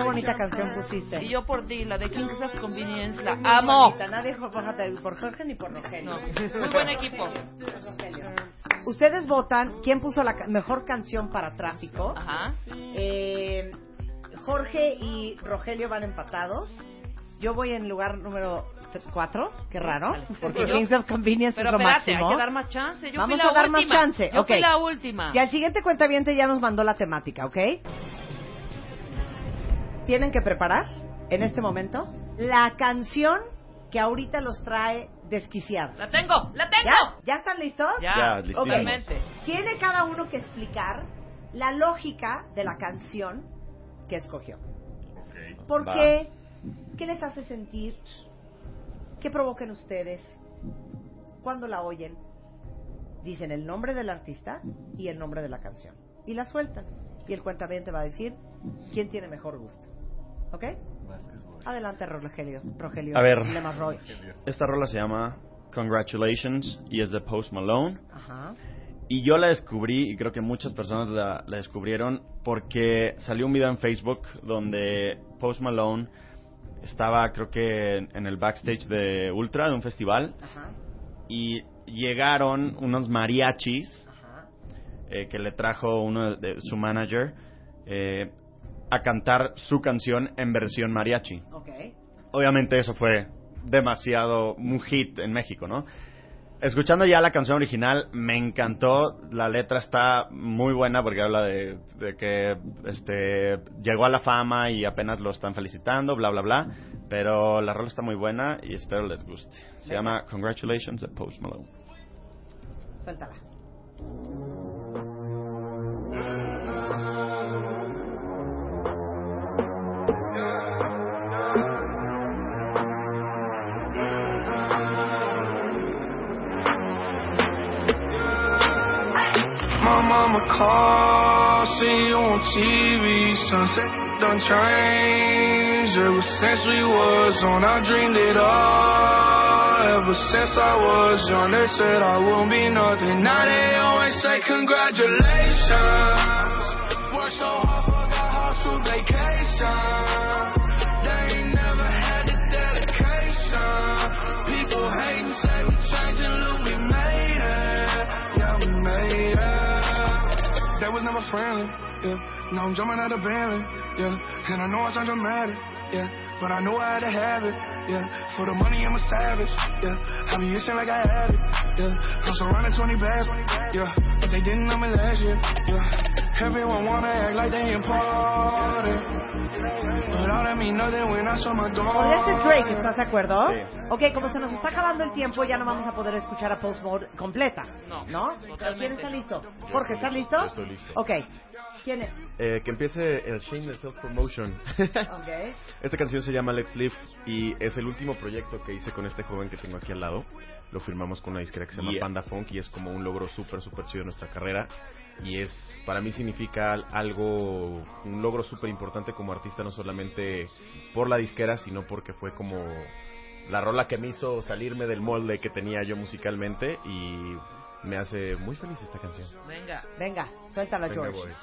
Qué bonita canción pusiste. Y yo por ti, la de Kings of Convenience, la amo. Nadie vota por Jorge ni por Rogelio. No, muy buen equipo. Ustedes votan quién puso la mejor canción para tráfico. Ajá. Eh, Jorge y Rogelio van empatados. Yo voy en lugar número 4, qué raro, porque Kings of Convenience Pero es lo espérate, máximo. hay que dar más chance. Yo Vamos fui la a dar última. más chance. Yo ok. fui la última. Y al siguiente cuentaviente ya nos mandó la temática, ¿ok? Tienen que preparar en este momento la canción que ahorita los trae desquiciados. La tengo, la tengo. ¿Ya? ¿Ya están listos? Ya, Ya, Ok. listísimos. totalmente. Tiene cada uno que explicar la lógica de la canción que escogió. ¿Por Va. qué? ¿Qué les hace sentir? ¿Qué provocan ustedes? Cuando la oyen, dicen el nombre del artista y el nombre de la canción. Y la sueltan. Y el cuentaviente va a decir quién tiene mejor gusto. ¿Ok? Adelante, Rogelio. Rogelio A ver. Roy. Esta rola se llama Congratulations y es de Post Malone. Ajá. Y yo la descubrí, y creo que muchas personas la, la descubrieron, porque salió un video en Facebook donde Post Malone estaba, creo que, en, en el backstage de Ultra, de un festival, Ajá. y llegaron unos mariachis Ajá. eh, que le trajo uno de, de su manager eh, a cantar su canción en versión mariachi. Ok. Obviamente eso fue demasiado un hit en México, ¿no? Escuchando ya la canción original, me encantó. La letra está muy buena porque habla de, de que este llegó a la fama y apenas lo están felicitando, bla, bla, bla. Pero la rola está muy buena y espero les guste. Se Venga. llama Congratulations de Post Malone. Suéltala. Call, see you on TV. Sunset done changed. Ever since we was on, I dreamed it all. Ever since I was young, they said I won't be nothing. Now they always say congratulations. Worked so hard, forgot how to vacation. Never friendly, yeah. Now I'm jumping out of Bentley, yeah. And I know I sound dramatic, yeah. But I know I had to have it, yeah. For the money, I'm a savage, yeah. I be itching like I had it, yeah. I'm surrounded 20 bags, yeah. But they didn't know me last year, yeah. Everyone wanna act like they important. Podría ser Drake, ¿estás de acuerdo? Sí. Ok, como se nos está acabando el tiempo, ya no vamos a poder escuchar a Post Mode completa. No. ¿Quién está listo? Jorge, ¿estás listo? Estoy listo. Ok. ¿Quién es? Eh, que empiece el Shameless Self Promotion. Esta canción se llama Let's Live y es el último proyecto que hice con este joven que tengo aquí al lado. Lo firmamos con una disquera que se llama Yeah. Panda Funk y es como un logro súper, súper chido de nuestra carrera. Y es, para mí significa algo, un logro súper importante como artista, no solamente por la disquera, sino porque fue como la rola que me hizo salirme del molde que tenía yo musicalmente y me hace muy feliz esta canción. Venga. Venga, suéltala, Venga, George. boys.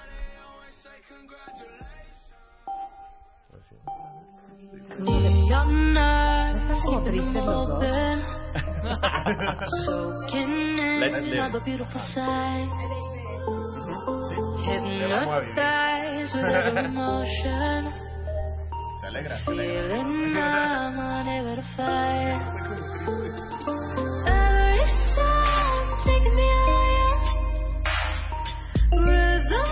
¿Estás como triste los dos? Let's live. Hypnotized with emotion. Se alegra. Every song taking me higher. Rhythm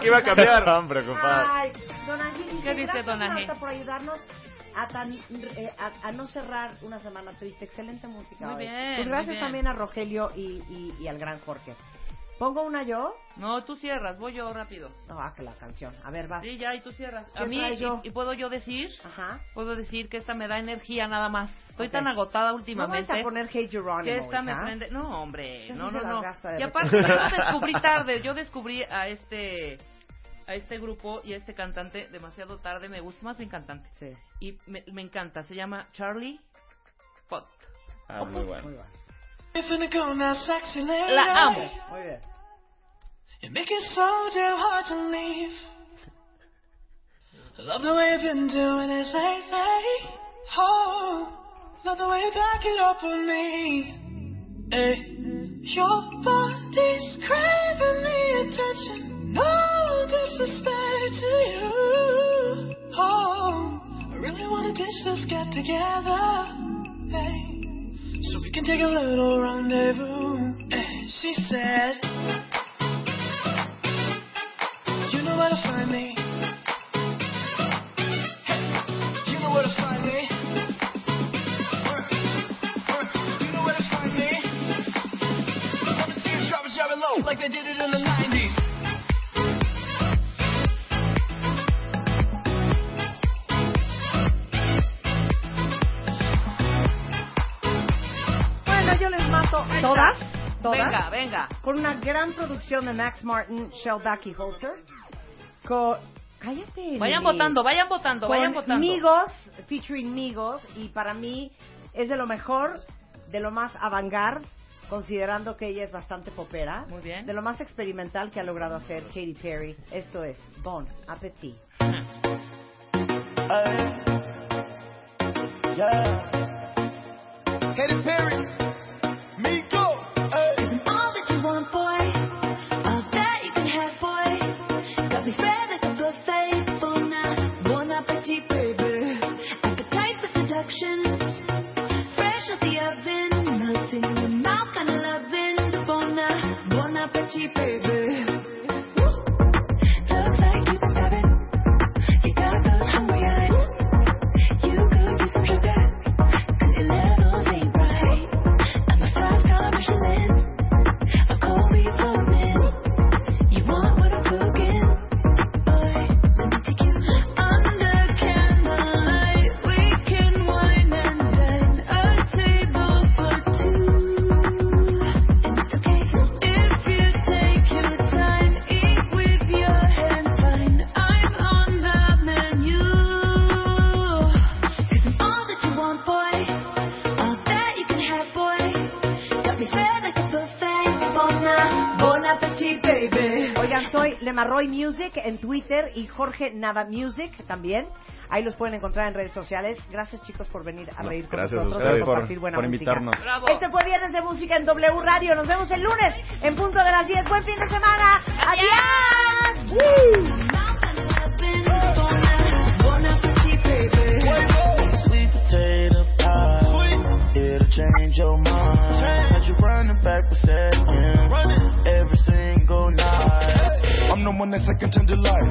que iba a cambiar. Estaban preocupados. Ay, don ¿Qué dice gracias, don? Marta, por ayudarnos a, tan- eh, a, a no cerrar una semana triste. Excelente música Muy hoy. bien, Pues muy gracias bien. también a Rogelio y, y, y al gran Jorge. ¿Pongo una yo? No, tú cierras, voy yo rápido. No, ah, que la canción. A ver, vas. Sí, ya, y tú cierras. ¿Qué A mí, y, y puedo yo decir, Ajá. puedo decir que esta me da energía nada más. Estoy Ok. tan agotada No últimamente. vais a poner Hey Geronimo, que esta me prende. No, hombre, no, no, no. Y aparte, yo descubrí tarde. Yo descubrí a este a este grupo y a este cantante demasiado tarde. Me gusta más bien cantante. Sí. Y me, me encanta. Se llama Charlie Pot. Ah, muy bueno. Muy bueno. Finna go now, sexy lady. La amo. Muy bien. You make it so damn hard to leave. Love the way you've been doing it lately. Oh, love the way you back it up on me. Hey, your body's craving the attention. No disrespect to you. Oh, I really wanna ditch this get together. So we can take a little rendezvous. She said. You know where to find me. Con una gran producción de Max Martin, Shell y Holter. Con... Cállate. Vayan votando, vayan votando, Con vayan votando. Migos, featuring Migos, y para mí es de lo mejor, de lo más avant-garde, considerando que ella es bastante popera. Muy bien. De lo más experimental que ha logrado hacer Katy Perry. Esto es Bon Appetit. Katy Perry, Lemarroy Music en Twitter y Jorge Nava Music también. Ahí los pueden encontrar en redes sociales. Gracias chicos por venir a reír con gracias a nosotros ustedes y por- compartir buena por música. invitarnos. Bravo. Este fue Viernes de Música en W Radio. Nos vemos el lunes en punto de las 10. Buen fin de semana. Adiós. Sweet night. I'm the one that second change your life.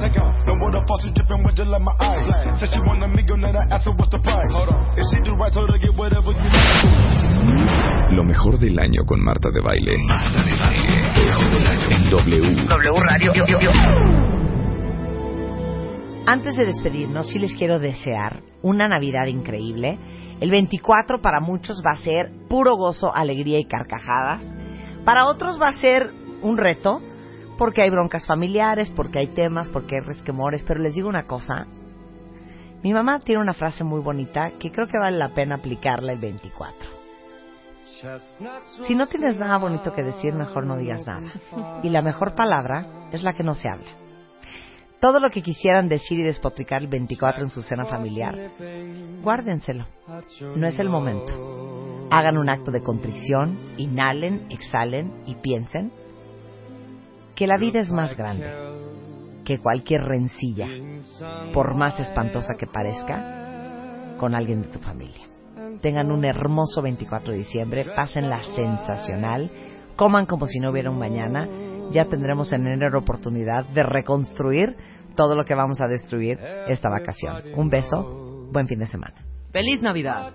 No water faucet dripping with just like my eyes. Said she want a million, then I asked her what's the price. If she do right, told her get whatever you need. Lo mejor del año con Marta de Baile. En W. W Radio. Antes de despedirnos, sí les quiero desear una Navidad increíble. El 24 para muchos va a ser puro gozo, alegría y carcajadas. Para otros va a ser un reto, porque hay broncas familiares, porque hay temas, porque hay resquemores. Pero les digo una cosa, mi mamá tiene una frase muy bonita que creo que vale la pena aplicarla el 24. Si no tienes nada bonito que decir, mejor no digas nada. Y la mejor palabra es la que no se habla. Todo lo que quisieran decir y despotricar el 24 en su cena familiar, guárdenselo. No es el momento. Hagan un acto de contrición, inhalen, exhalen y piensen que la vida es más grande que cualquier rencilla, por más espantosa que parezca, con alguien de tu familia. Tengan un hermoso 24 de diciembre, pásenla sensacional, coman como si no hubiera un mañana. Ya tendremos en enero oportunidad de reconstruir todo lo que vamos a destruir esta vacación. Un beso, buen fin de semana. ¡Feliz Navidad!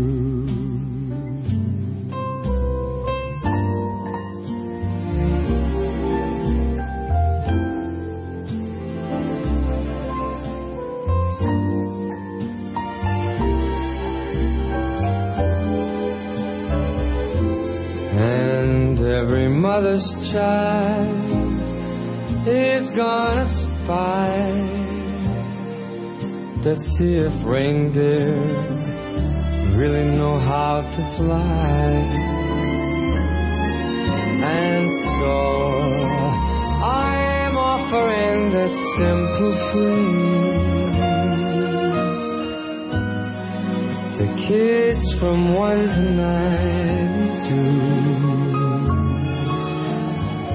Mother's child is gonna spy to see if reindeer really know how to fly. And so I'm offering this simple phrase to kids from one to ninety-two.